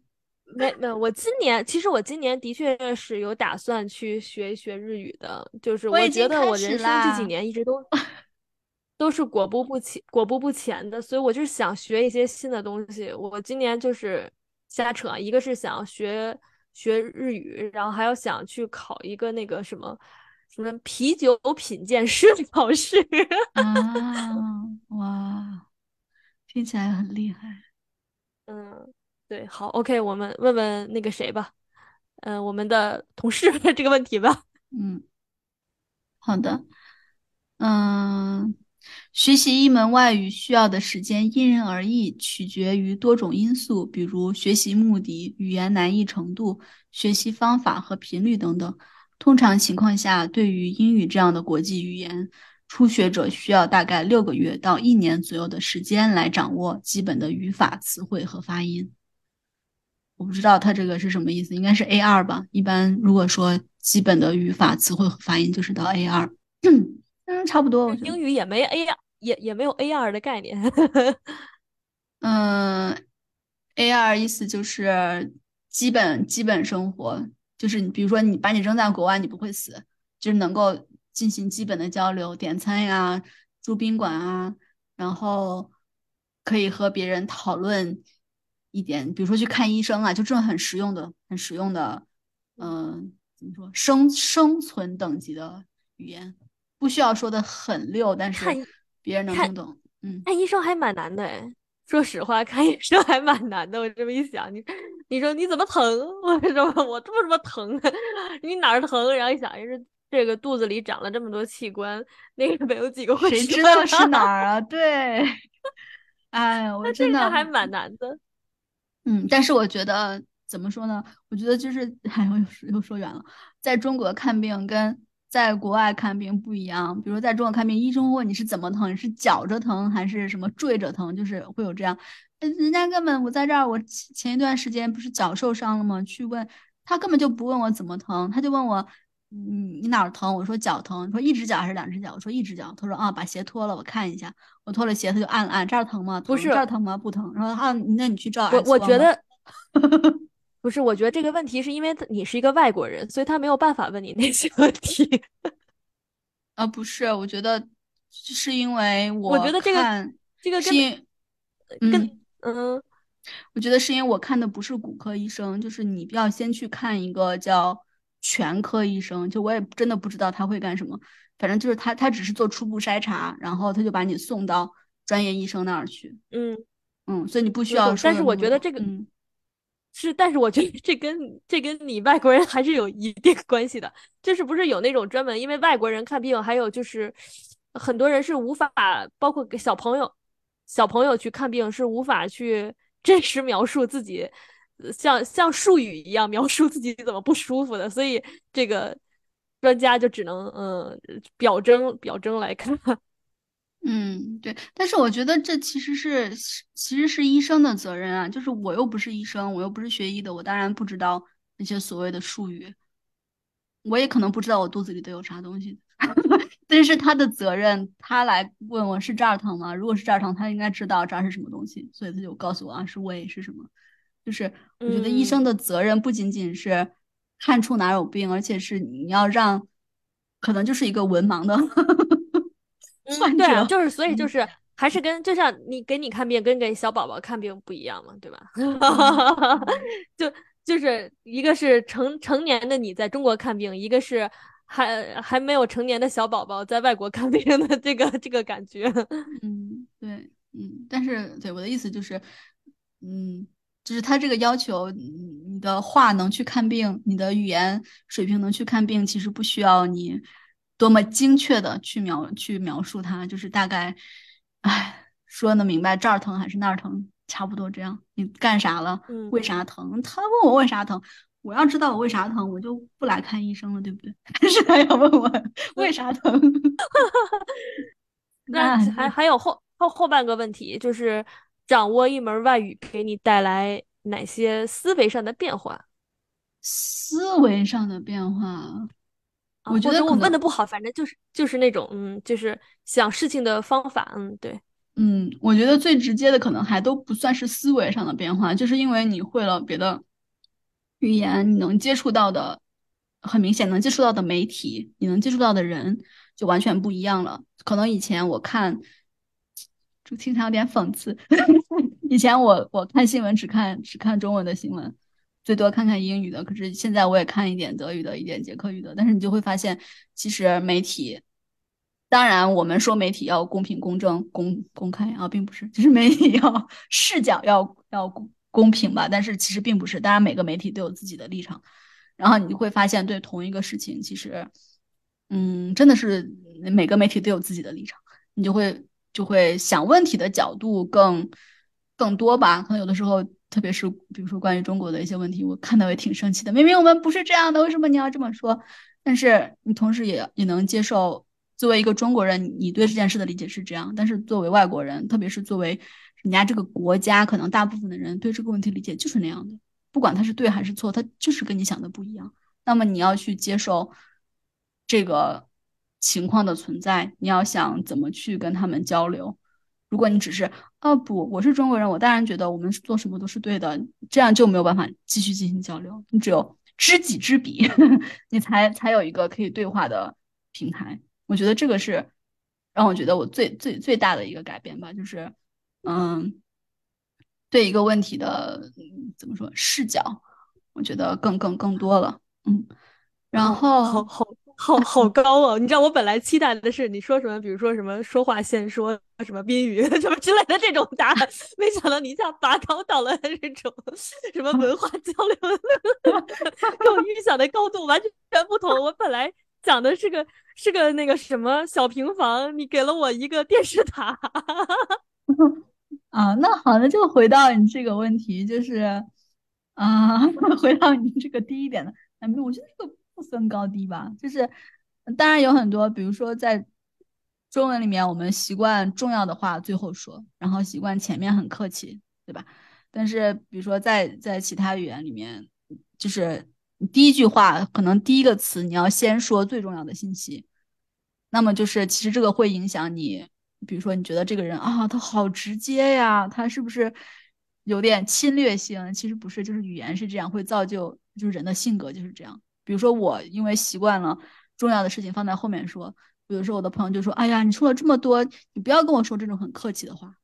没没，我今年其实我今年的确是有打算去学一学日语的，就是我觉得我人生这几年一直都 都是裹步不前裹步不前的，所以我就是想学一些新的东西。我今年就是瞎扯，一个是想学学日语，然后还有想去考一个那个什么什么啤酒品鉴师考试。啊，哇，听起来很厉害。嗯，对，好，OK，我们问问那个谁吧，嗯，我们的同事 这个问题吧。嗯，好的，嗯。学习一门外语需要的时间因人而异，取决于多种因素，比如学习目的、语言难易程度、学习方法和频率等等。通常情况下，对于英语这样的国际语言，初学者需要大概六个月到一年左右的时间来掌握基本的语法、词汇和发音。我不知道他这个是什么意思，应该是 A 二吧？一般如果说基本的语法、词汇和发音，就是到 A 二。嗯，差不多。英语也没 A 二，也也没有 A 二的概念。嗯，A 二意思就是基本基本生活，就是你比如说你把你扔在国外，你不会死，就是能够进行基本的交流，点餐呀，住宾馆啊，然后可以和别人讨论一点，比如说去看医生啊，就这种很实用的、很实用的，嗯，怎么说生生存等级的语言。不需要说的很溜，但是别人能听懂。嗯，看医生还蛮难的哎，说实话，看医生还蛮难的。我这么一想，你你说你怎么疼？我什么我这么这么疼？你哪儿疼？然后一想，是这个肚子里长了这么多器官，那个没有几个会谁知道是哪儿啊？对，哎，我真的还蛮难的。嗯，但是我觉得怎么说呢？我觉得就是，哎，我又又说远了。在中国看病跟。在国外看病不一样，比如在中国看病，医生问你是怎么疼，你是绞着疼还是什么坠着疼，就是会有这样。人家根本我在这儿，我前一段时间不是脚受伤了吗？去问他根本就不问我怎么疼，他就问我，你你哪儿疼？我说脚疼。说一只脚还是两只脚？我说一只脚。他说啊，把鞋脱了，我看一下。我脱了鞋，他就按按这儿疼吗？不是这儿疼吗？不疼。然后啊，那你去照。我我觉得。不是，我觉得这个问题是因为你是一个外国人，所以他没有办法问你那些问题。啊，不是，我觉得是因为我，我觉得这个这个跟跟嗯，我觉得是因为我看的不是骨科医生，就是你要先去看一个叫全科医生，就我也真的不知道他会干什么，反正就是他他只是做初步筛查，然后他就把你送到专业医生那儿去。嗯嗯，所以你不需要。但是我觉得这个。是，但是我觉得这跟这跟你外国人还是有一定关系的，就是不是有那种专门因为外国人看病，还有就是很多人是无法，包括给小朋友小朋友去看病是无法去 真实描述自己，像像术语一样描述自己怎么不舒服的，所以这个专家就只能嗯表征表征来看。嗯，对，但是我觉得这其实是其实是医生的责任啊，就是我又不是医生，我又不是学医的，我当然不知道那些所谓的术语，我也可能不知道我肚子里都有啥东西，但是他的责任，他来问我是这儿疼吗？如果是这儿疼，他应该知道这儿是什么东西，所以他就告诉我啊是胃是什么，就是我觉得医生的责任不仅仅是看出哪有病，而且是你要让，可能就是一个文盲的。嗯，对啊，就是所以就是还是跟就像你给你看病跟给小宝宝看病不一样嘛，对吧？就就是一个是成成年的你在中国看病，一个是还还没有成年的小宝宝在外国看病的这个这个感觉。嗯，对，嗯，但是对我的意思就是，嗯，就是他这个要求，你的话能去看病，你的语言水平能去看病，其实不需要你。多么精确的去描去描述它，就是大概，哎，说的明白这儿疼还是那儿疼，差不多这样。你干啥了？为啥疼？他问我为啥疼，我要知道我为啥疼，我就不来看医生了，对不对？但是他要问我 为啥疼。那还还有后后后半个问题，就是掌握一门外语给你带来哪些思维上的变化？思维上的变化。我觉得我问的不好，反正就是就是那种，嗯，就是想事情的方法，嗯，对，嗯，我觉得最直接的可能还都不算是思维上的变化，就是因为你会了别的语言，你能接触到的很明显能接触到的媒体，你能接触到的人，就完全不一样了。可能以前我看，就经常有点讽刺。以前我我看新闻只看只看中文的新闻，最多看看英语的。可是现在我也看一点德语的，一点捷克语的。但是你就会发现，其实媒体，当然我们说媒体要公平、公正、公公开啊，并不是，就是媒体要视角要要公公平吧。但是其实并不是，当然每个媒体都有自己的立场。然后你会发现，对同一个事情，其实，嗯，真的是每个媒体都有自己的立场。你就会就会想问题的角度更更多吧？可能有的时候，特别是比如说关于中国的一些问题，我看到也挺生气的。明明我们不是这样的，为什么你要这么说？但是你同时也也能接受，作为一个中国人，你对这件事的理解是这样。但是作为外国人，特别是作为人家这个国家，可能大部分的人对这个问题理解就是那样的。不管他是对还是错，他就是跟你想的不一样。那么你要去接受这个情况的存在，你要想怎么去跟他们交流。如果你只是啊不，我是中国人，我当然觉得我们做什么都是对的，这样就没有办法继续进行交流。你只有知己知彼，你才才有一个可以对话的平台。我觉得这个是让我觉得我最最最大的一个改变吧，就是嗯。对一个问题的怎么说视角，我觉得更更更多了，嗯，然后好好好好高哦！你知道我本来期待的是你说什么，比如说什么说话先说什么宾语什么之类的这种答案，没想到你一下拔高到了这种什么文化交流，跟我 预想的高度完全不同。我本来讲的是个是个那个什么小平房，你给了我一个电视塔。啊，那好，那就回到你这个问题，就是，啊，回到你这个低一点的，哎，没有我觉得这个不分高低吧，就是，当然有很多，比如说在中文里面，我们习惯重要的话最后说，然后习惯前面很客气，对吧？但是比如说在在其他语言里面，就是第一句话可能第一个词你要先说最重要的信息，那么就是其实这个会影响你。比如说，你觉得这个人啊，他好直接呀，他是不是有点侵略性？其实不是，就是语言是这样，会造就就是人的性格就是这样。比如说我因为习惯了重要的事情放在后面说，比如说我的朋友就说：“哎呀，你说了这么多，你不要跟我说这种很客气的话，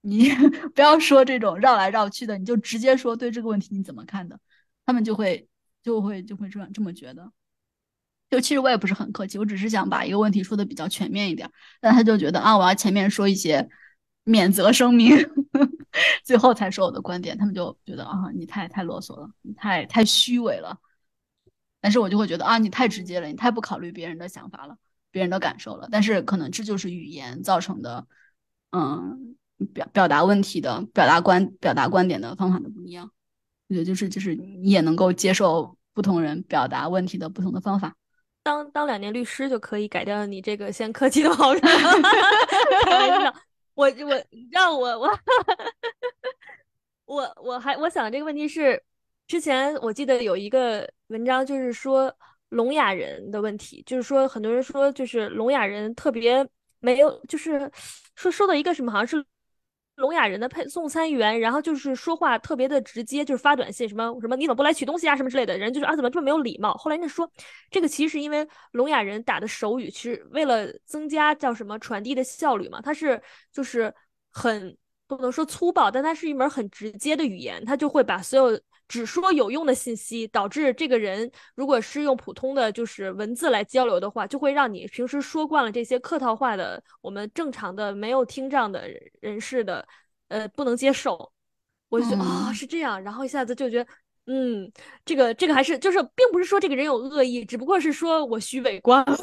你 不要说这种绕来绕去的，你就直接说对这个问题你怎么看的。”他们就会就会就会这样这么觉得。就其实我也不是很客气，我只是想把一个问题说的比较全面一点，但他就觉得啊，我要前面说一些免责声明，最后才说我的观点，他们就觉得啊，你太太啰嗦了，你太太虚伪了。但是我就会觉得啊，你太直接了，你太不考虑别人的想法了，别人的感受了。但是可能这就是语言造成的，嗯，表表达问题的、表达观、表达观点的方法的不一样。我觉得就是就是你也能够接受不同人表达问题的不同的方法。当当两年律师就可以改掉你这个先客气的毛病。开玩笑，我我让我我我我还我想这个问题是，之前我记得有一个文章就是说聋哑人的问题，就是说很多人说就是聋哑人特别没有，就是说说的一个什么好像是。聋哑人的配送餐员，然后就是说话特别的直接，就是发短信什么什么你怎么不来取东西啊什么之类的，人就是啊怎么这么没有礼貌。后来人家说，这个其实是因为聋哑人打的手语，其实为了增加叫什么传递的效率嘛，它是就是很不能说粗暴，但它是一门很直接的语言，他就会把所有。只说有用的信息，导致这个人如果是用普通的就是文字来交流的话，就会让你平时说惯了这些客套话的我们正常的没有听障的人士的，呃，不能接受。我就觉得啊是这样，然后一下子就觉得，嗯，这个这个还是就是，并不是说这个人有恶意，只不过是说我虚伪惯了。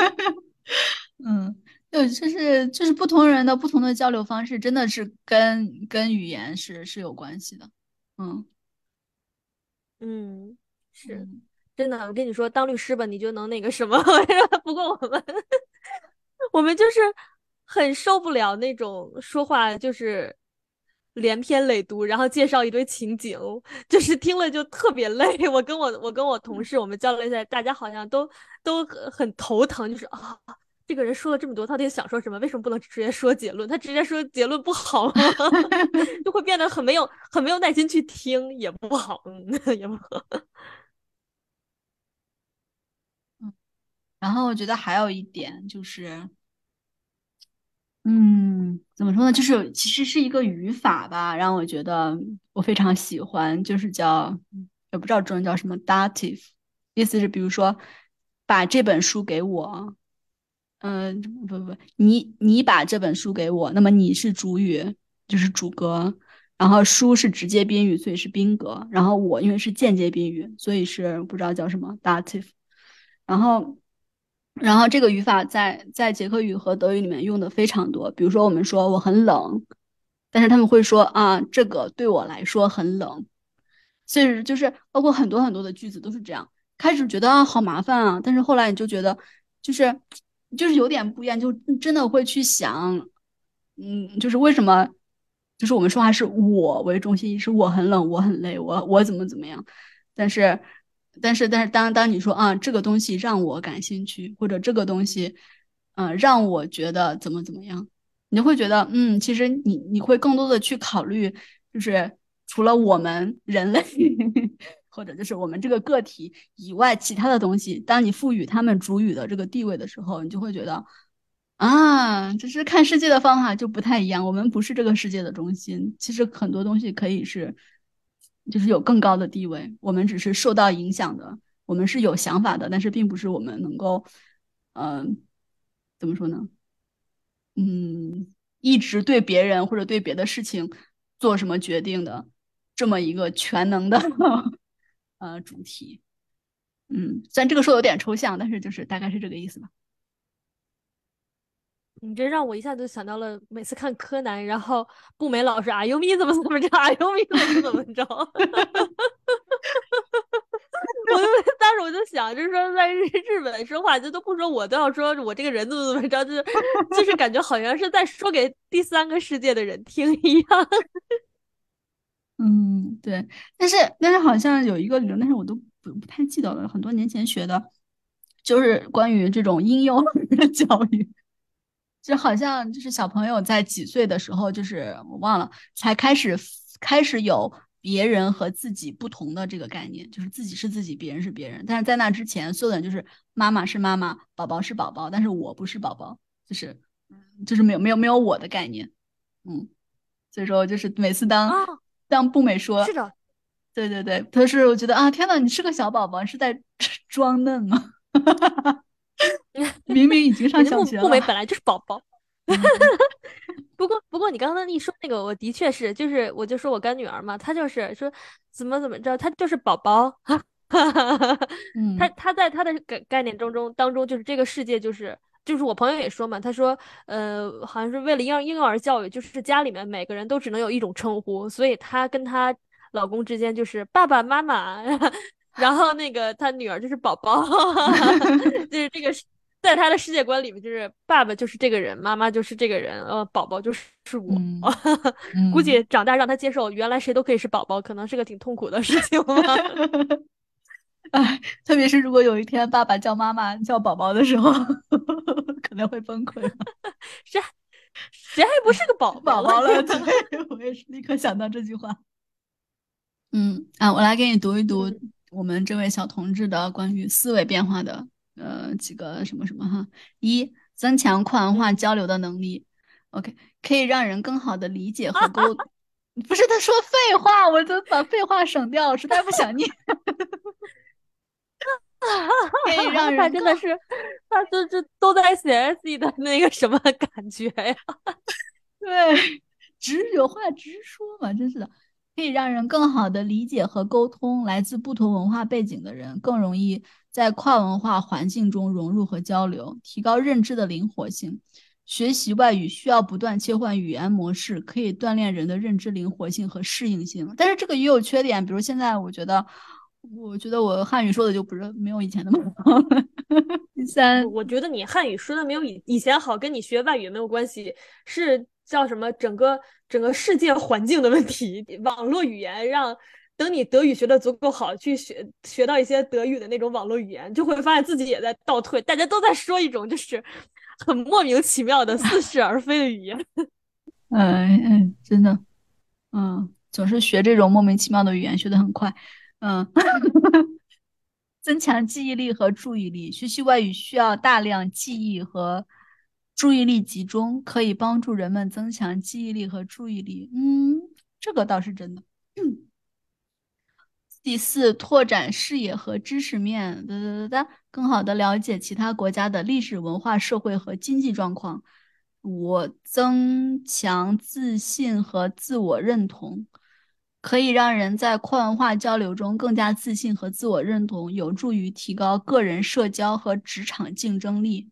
嗯，对就是就是不同人的不同的交流方式，真的是跟跟语言是是有关系的。嗯。嗯，是真的。我跟你说，当律师吧，你就能那个什么。不过我们，我们就是很受不了那种说话就是连篇累牍，然后介绍一堆情景，就是听了就特别累。我跟我我跟我同事，我们交流一下，大家好像都都很头疼，就是啊。这个人说了这么多，到底想说什么？为什么不能直接说结论？他直接说结论不好吗？就会变得很没有、很没有耐心去听，也不好，嗯，也不好。嗯，然后我觉得还有一点就是，嗯，怎么说呢？就是其实是一个语法吧，让我觉得我非常喜欢，就是叫也不知道中文叫什么 dative，意思是比如说把这本书给我，嗯，不不不，你你把这本书给我，那么你是主语，就是主格。然后书是直接宾语，所以是宾格。然后我因为是间接宾语，所以是不知道叫什么 dative。然后，然后这个语法在在捷克语和德语里面用的非常多。比如说我们说我很冷，但是他们会说啊，这个对我来说很冷。所以就是包括很多很多的句子都是这样。开始觉得啊好麻烦啊，但是后来你就觉得就是就是有点不一样，就真的会去想，嗯，就是为什么。就是我们说话是我为中心，是我很冷，我很累，我我怎么怎么样。但是，但是，但是，当当你说啊，这个东西让我感兴趣，或者这个东西，嗯，让我觉得怎么怎么样，你就会觉得，嗯，其实你你会更多的去考虑，就是除了我们人类，或者就是我们这个个体以外，其他的东西，当你赋予他们主语的这个地位的时候，你就会觉得。啊，只是看世界的方法就不太一样。我们不是这个世界的中心，其实很多东西可以是，就是有更高的地位。我们只是受到影响的，我们是有想法的，但是并不是我们能够，嗯，怎么说呢？嗯，一直对别人或者对别的事情做什么决定的这么一个全能的呃主题。嗯，虽然这个说有点抽象，但是就是大概是这个意思吧。你这让我一下子想到了每次看柯南，然后步美老师啊，优米怎么怎么着，啊，优米怎么怎么着，我就 当时我就想，就是说在日日本说话，就都不说我，都要说我这个人怎么怎么着，就是就是感觉好像是在说给第三个世界的人听一样。嗯，对，但是但是好像有一个理论，但是我都不不太记得了，很多年前学的，就是关于这种婴幼儿的教育。就好像就是小朋友在几岁的时候，就是我忘了，才开始开始有别人和自己不同的这个概念，就是自己是自己，别人是别人。但是在那之前，所有的人就是妈妈是妈妈，宝宝是宝宝，但是我不是宝宝，就是就是没有没有没有我的概念，嗯，所以说就是每次当当步美说，是的，对对对，他是我觉得啊，天呐，你是个小宝宝，是在 装嫩吗？明明已经上小学了。步美本来就是宝宝。不过，不过你刚刚一说那个，我的确是，就是我就说我干女儿嘛，她就是说怎么怎么着，她就是宝宝。嗯，她她在她的概概念中中当中，就是这个世界就是就是我朋友也说嘛，他说呃，好像是为了婴婴幼儿教育，就是家里面每个人都只能有一种称呼，所以她跟她老公之间就是爸爸妈妈。然后那个她女儿就是宝宝，就是这个在她的世界观里面，就是爸爸就是这个人，妈妈就是这个人，呃，宝宝就是是我。估计长大让她接受原来谁都可以是宝宝，可能是个挺痛苦的事情吧。哎，特别是如果有一天爸爸叫妈妈叫宝宝的时候，可能会崩溃。谁谁还不是个宝宝宝了？对，我也是立刻想到这句话。嗯啊，我来给你读一读。我们这位小同志的关于思维变化的呃几个什么什么哈，一增强跨文化交流的能力，OK，可以让人更好的理解和沟，不是他说废话，我都把废话省掉了，实在不想念。可以 让人真的是，他这这都在写 S 的那个什么感觉呀？对，直有话直说嘛，真是的。可以让人更好的理解和沟通来自不同文化背景的人，更容易在跨文化环境中融入和交流，提高认知的灵活性。学习外语需要不断切换语言模式，可以锻炼人的认知灵活性和适应性。但是这个也有缺点，比如现在我觉得，我觉得我汉语说的就不是没有以前那么好。第三，我觉得你汉语说的没有以以前好，跟你学外语没有关系，是。叫什么？整个整个世界环境的问题，网络语言让等你德语学的足够好，去学学到一些德语的那种网络语言，就会发现自己也在倒退。大家都在说一种就是很莫名其妙的似是而非的语言。哎哎，真的，嗯，总是学这种莫名其妙的语言，学的很快。嗯，增强记忆力和注意力。学习外语需要大量记忆和注意力集中，可以帮助人们增强记忆力和注意力。嗯，这个倒是真的。第四，拓展视野和知识面，哒哒哒哒，更好的了解其他国家的历史文化、社会和经济状况。五，增强自信和自我认同，可以让人在跨文化交流中更加自信和自我认同，有助于提高个人社交和职场竞争力。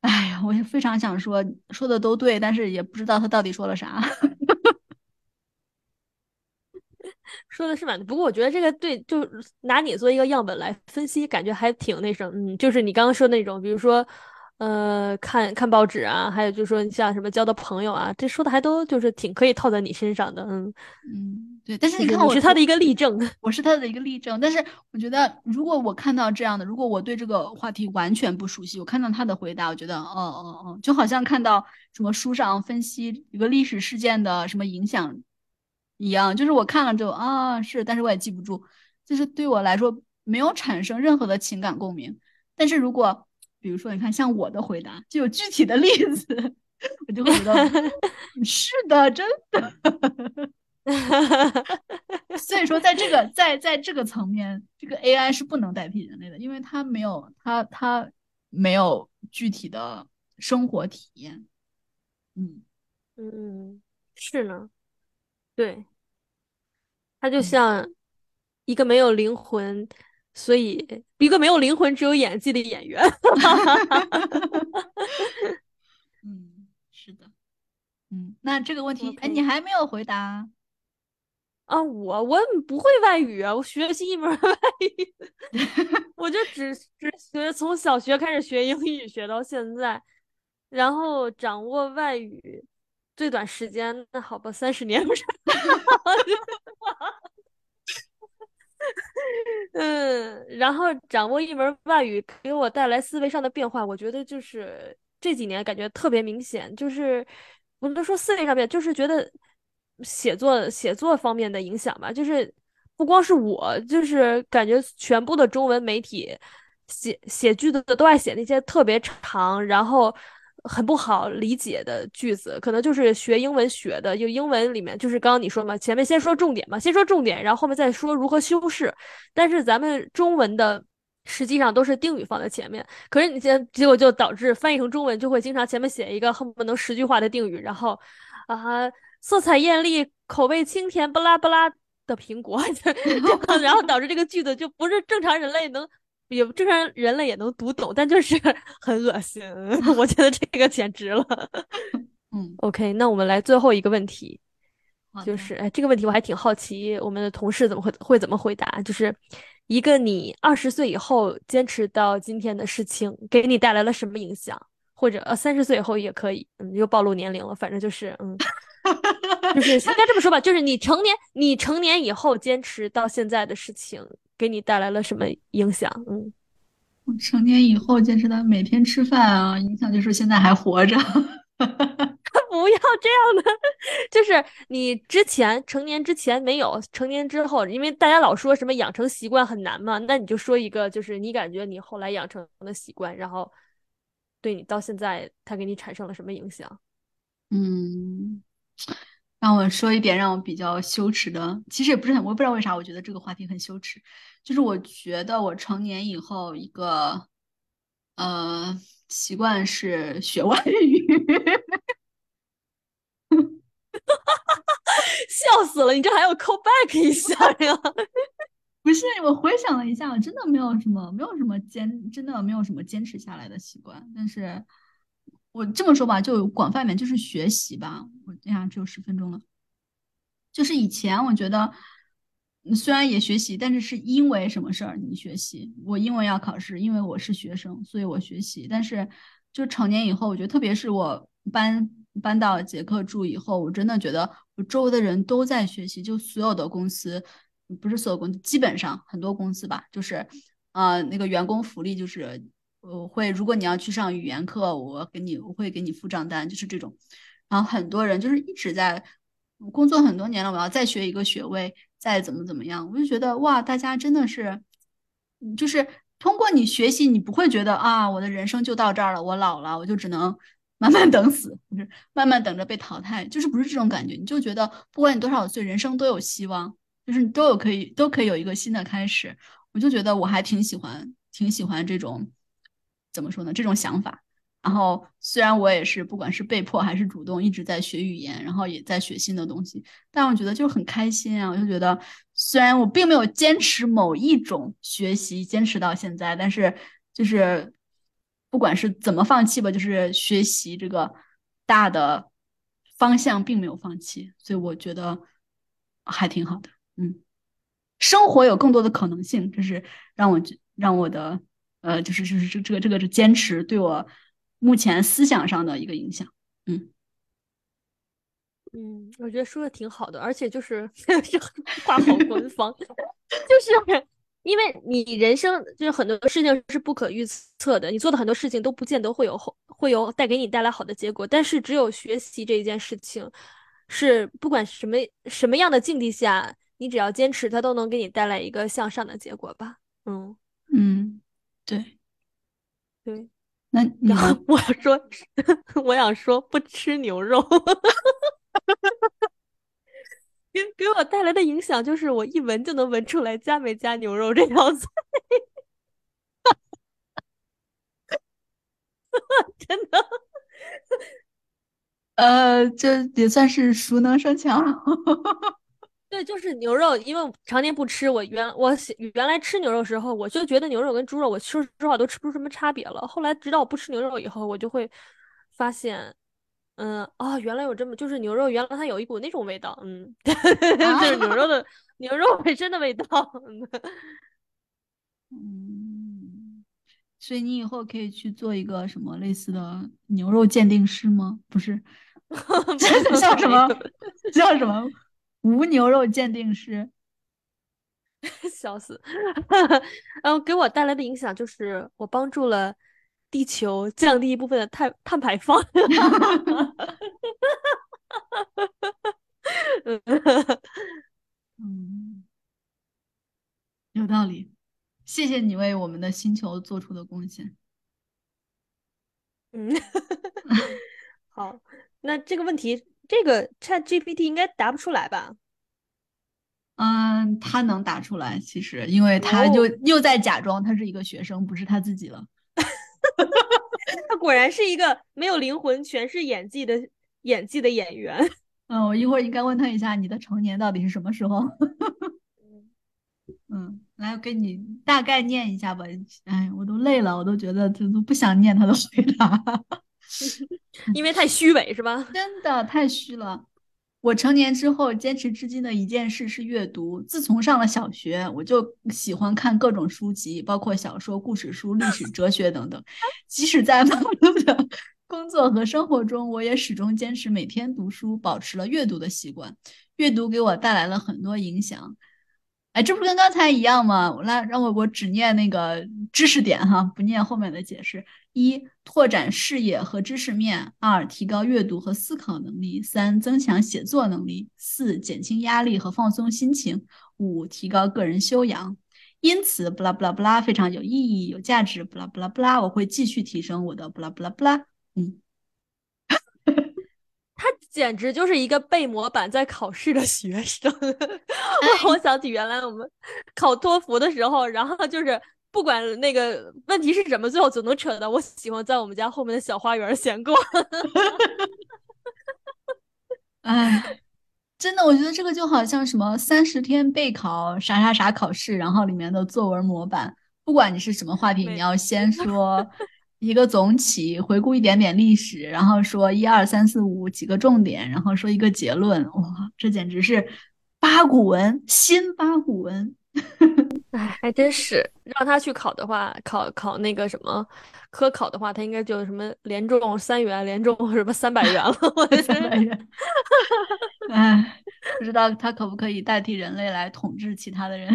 哎呀，我也非常想说，说的都对，但是也不知道他到底说了啥。说的是蛮，不过我觉得这个对，就拿你做一个样本来分析，感觉还挺那什么，嗯，就是你刚刚说那种，比如说，呃，看看报纸啊，还有就是说像什么交的朋友啊，这说的还都就是挺可以套在你身上的，嗯嗯，对。但是你看，我是他的一个例证，我是他的一个例证。但是我觉得，如果我看到这样的，如果我对这个话题完全不熟悉，我看到他的回答，我觉得，哦哦哦，就好像看到什么书上分析一个历史事件的什么影响。一样，就是我看了之后啊，是，但是我也记不住，就是对我来说没有产生任何的情感共鸣。但是如果比如说，你看像我的回答就有具体的例子，我就会觉得 是的，真的。所以说，在这个在在这个层面，这个 AI 是不能代替人类的，因为它没有它它没有具体的生活体验。嗯嗯，是呢，对。它就像一个没有灵魂，所以一个没有灵魂只有演技的演员。嗯，是的。嗯，那这个问题，哎，你还没有回答啊？我我不会外语啊，我学习一门外语，我就只只学从小学开始学英语学到现在，然后掌握外语最短时间，那好吧，三十年不是。嗯，然后掌握一门外语给我带来思维上的变化，我觉得就是这几年感觉特别明显，就是不能说思维上面，就是觉得写作写作方面的影响吧，就是不光是我，就是感觉全部的中文媒体写写句子都爱写那些特别长，然后。很不好理解的句子，可能就是学英文学的，就英文里面就是刚刚你说嘛，前面先说重点嘛，先说重点，然后后面再说如何修饰。但是咱们中文的实际上都是定语放在前面，可是你先结果就导致翻译成中文就会经常前面写一个恨不能十句话的定语，然后啊色彩艳丽、口味清甜、不拉不拉的苹果，然后导致这个句子就不是正常人类能。也正常人类也能读懂，但就是 很恶心。我觉得这个简直了。嗯，OK，那我们来最后一个问题，就是哎，这个问题我还挺好奇，我们的同事怎么会会怎么回答？就是一个你二十岁以后坚持到今天的事情，给你带来了什么影响？或者呃，三十岁以后也可以，嗯，又暴露年龄了，反正就是嗯，就是 应该这么说吧，就是你成年，你成年以后坚持到现在的事情。给你带来了什么影响？嗯，我成年以后坚持到每天吃饭啊，影响就是现在还活着。不要这样的，就是你之前成年之前没有，成年之后，因为大家老说什么养成习惯很难嘛，那你就说一个，就是你感觉你后来养成的习惯，然后对你到现在它给你产生了什么影响？嗯。让我说一点让我比较羞耻的，其实也不是很，我也不知道为啥，我觉得这个话题很羞耻。就是我觉得我成年以后一个呃习惯是学外语，笑死了！你这还要 call back 一下呀？不是，我回想了一下，我真的没有什么，没有什么坚，真的没有什么坚持下来的习惯，但是。我这么说吧，就广泛点，就是学习吧。我这样只有十分钟了。就是以前我觉得，虽然也学习，但是是因为什么事儿你学习？我英文要考试，因为我是学生，所以我学习。但是就成年以后，我觉得特别是我搬搬到捷克住以后，我真的觉得我周围的人都在学习，就所有的公司，不是所有公司，基本上很多公司吧，就是呃那个员工福利就是。我会，如果你要去上语言课，我给你，我会给你付账单，就是这种。然后很多人就是一直在工作很多年了，我要再学一个学位，再怎么怎么样，我就觉得哇，大家真的是就是通过你学习，你不会觉得啊，我的人生就到这儿了，我老了，我就只能 慢慢等死，就是慢慢等着被淘汰，就是不是这种感觉，你就觉得不管你多少岁，人生都有希望，就是你都有可以都可以有一个新的开始。我就觉得我还挺喜欢，挺喜欢这种怎么说呢？这种想法。然后虽然我也是不管是被迫还是主动，一直在学语言，然后也在学新的东西，但我觉得就很开心啊！我就觉得虽然我并没有坚持某一种学习，坚持到现在，但是就是不管是怎么放弃吧，就是学习这个大的方向并没有放弃，所以我觉得还挺好的。嗯，生活有更多的可能性，这是让我觉让我的呃，就是就是这这个这个是坚持对我。目前思想上的一个影响，嗯嗯，我觉得说的挺好的，而且就是 话好官方，就是因为你人生就是很多事情是不可预测的，你做的很多事情都不见得会有后会有带给你带来好的结果，但是只有学习这一件事情，是不管什么什么样的境地下，你只要坚持，它都能给你带来一个向上的结果吧。嗯嗯，对对。那你我说，我想说不吃牛肉，给给我带来的影响就是我一闻就能闻出来加没加牛肉这道菜，真的，呃，这也算是熟能生巧。对，就是牛肉，因为常年不吃。我原我原来吃牛肉时候，我就觉得牛肉跟猪肉，我说实话都吃不出什么差别了。后来直到我不吃牛肉以后，我就会发现，嗯，哦，原来有这么，就是牛肉原来它有一股那种味道，嗯，就是牛肉 的牛肉本身的味道。嗯，所以你以后可以去做一个什么类似的牛肉鉴定师吗？不是，叫什么？叫什么？无牛肉鉴定师，笑死！然 后给我带来的影响就是，我帮助了地球降低一部分的碳碳排放。嗯，有道理。谢谢你为我们的星球做出的贡献。嗯，好，那这个问题。这个 Chat GPT 应该答不出来吧？嗯，他能答出来，其实，因为他就又在假装他是一个学生，不是他自己了。他果然是一个没有灵魂、全是演技的演技的演员。嗯，我一会儿应该问他一下，你的成年到底是什么时候？嗯，来给你大概念一下吧。哎，我都累了，我都觉得这都不想念他的回答。因为太虚伪是吧？真的太虚了。我成年之后坚持至今的一件事是阅读。自从上了小学，我就喜欢看各种书籍，包括小说、故事书、历史、哲学等等。即使在忙碌的工作和生活中，我也始终坚持每天读书，保持了阅读的习惯。阅读给我带来了很多影响。哎，这不跟刚才一样吗？来，让我我只念那个知识点哈，不念后面的解释。一、拓展视野和知识面；二、提高阅读和思考能力；三、增强写作能力；四、减轻压力和放松心情；五、提高个人修养。因此，布拉布拉布拉非常有意义、有价值。布拉布拉布拉，我会继续提升我的布拉布拉布拉。嗯。他简直就是一个背模板在考试的学生，我想起原来我们考托福的时候，然后就是不管那个问题是什么，最后总能扯到我喜欢在我们家后面的小花园闲逛。哎，真的，我觉得这个就好像什么三十天备考啥啥啥考试，然后里面的作文模板，不管你是什么话题，你要先说。一个总体回顾一点点历史，然后说一二三四五几个重点，然后说一个结论。哇，这简直是八股文，新八股文。哎，还真是让他去考的话，考考那个什么科考的话，他应该就什么连中三元，连中什么三百元了。我的三百元。哎，不知道他可不可以代替人类来统治其他的人。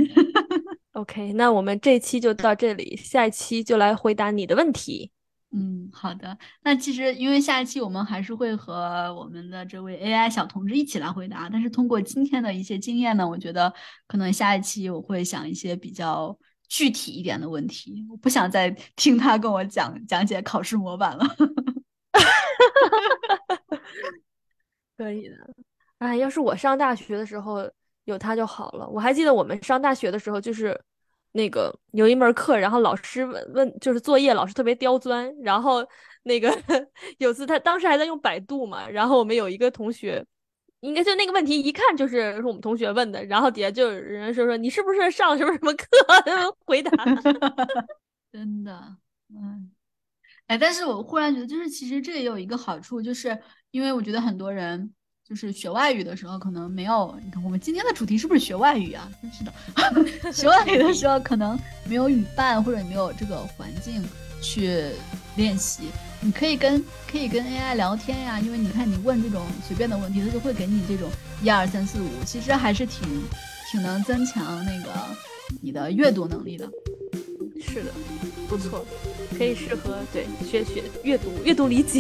OK，那我们这期就到这里，下一期就来回答你的问题。嗯，好的。那其实因为下一期我们还是会和我们的这位 AI 小同志一起来回答，但是通过今天的一些经验呢，我觉得可能下一期我会想一些比较具体一点的问题。我不想再听他跟我讲讲解考试模板了。可以的。哎，要是我上大学的时候有他就好了。我还记得我们上大学的时候，就是那个有一门课，然后老师问问，就是作业，老师特别刁钻。然后那个 有次他当时还在用百度嘛，然后我们有一个同学。应该就那个问题，一看就是是我们同学问的，然后底下就有人说说你是不是上什么什么课？回答，真的，嗯，哎，但是我忽然觉得，就是其实这也有一个好处，就是因为我觉得很多人就是学外语的时候，可能没有，你看我们今天的主题是不是学外语啊？真是的，学外语的时候可能没有语伴，或者没有这个环境去练习。你可以跟可以跟 AI 聊天呀，因为你看你问这种随便的问题，它就会给你这种一二三四五，其实还是挺挺能增强那个你的阅读能力的。是的，不错，可以适合对学学阅读阅读理解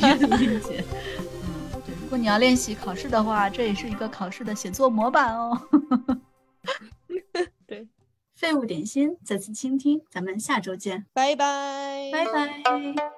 阅读理解。如果你要练习考试的话，这也是一个考试的写作模板哦。对，废物点心，再次倾听，咱们下周见，拜拜，拜拜。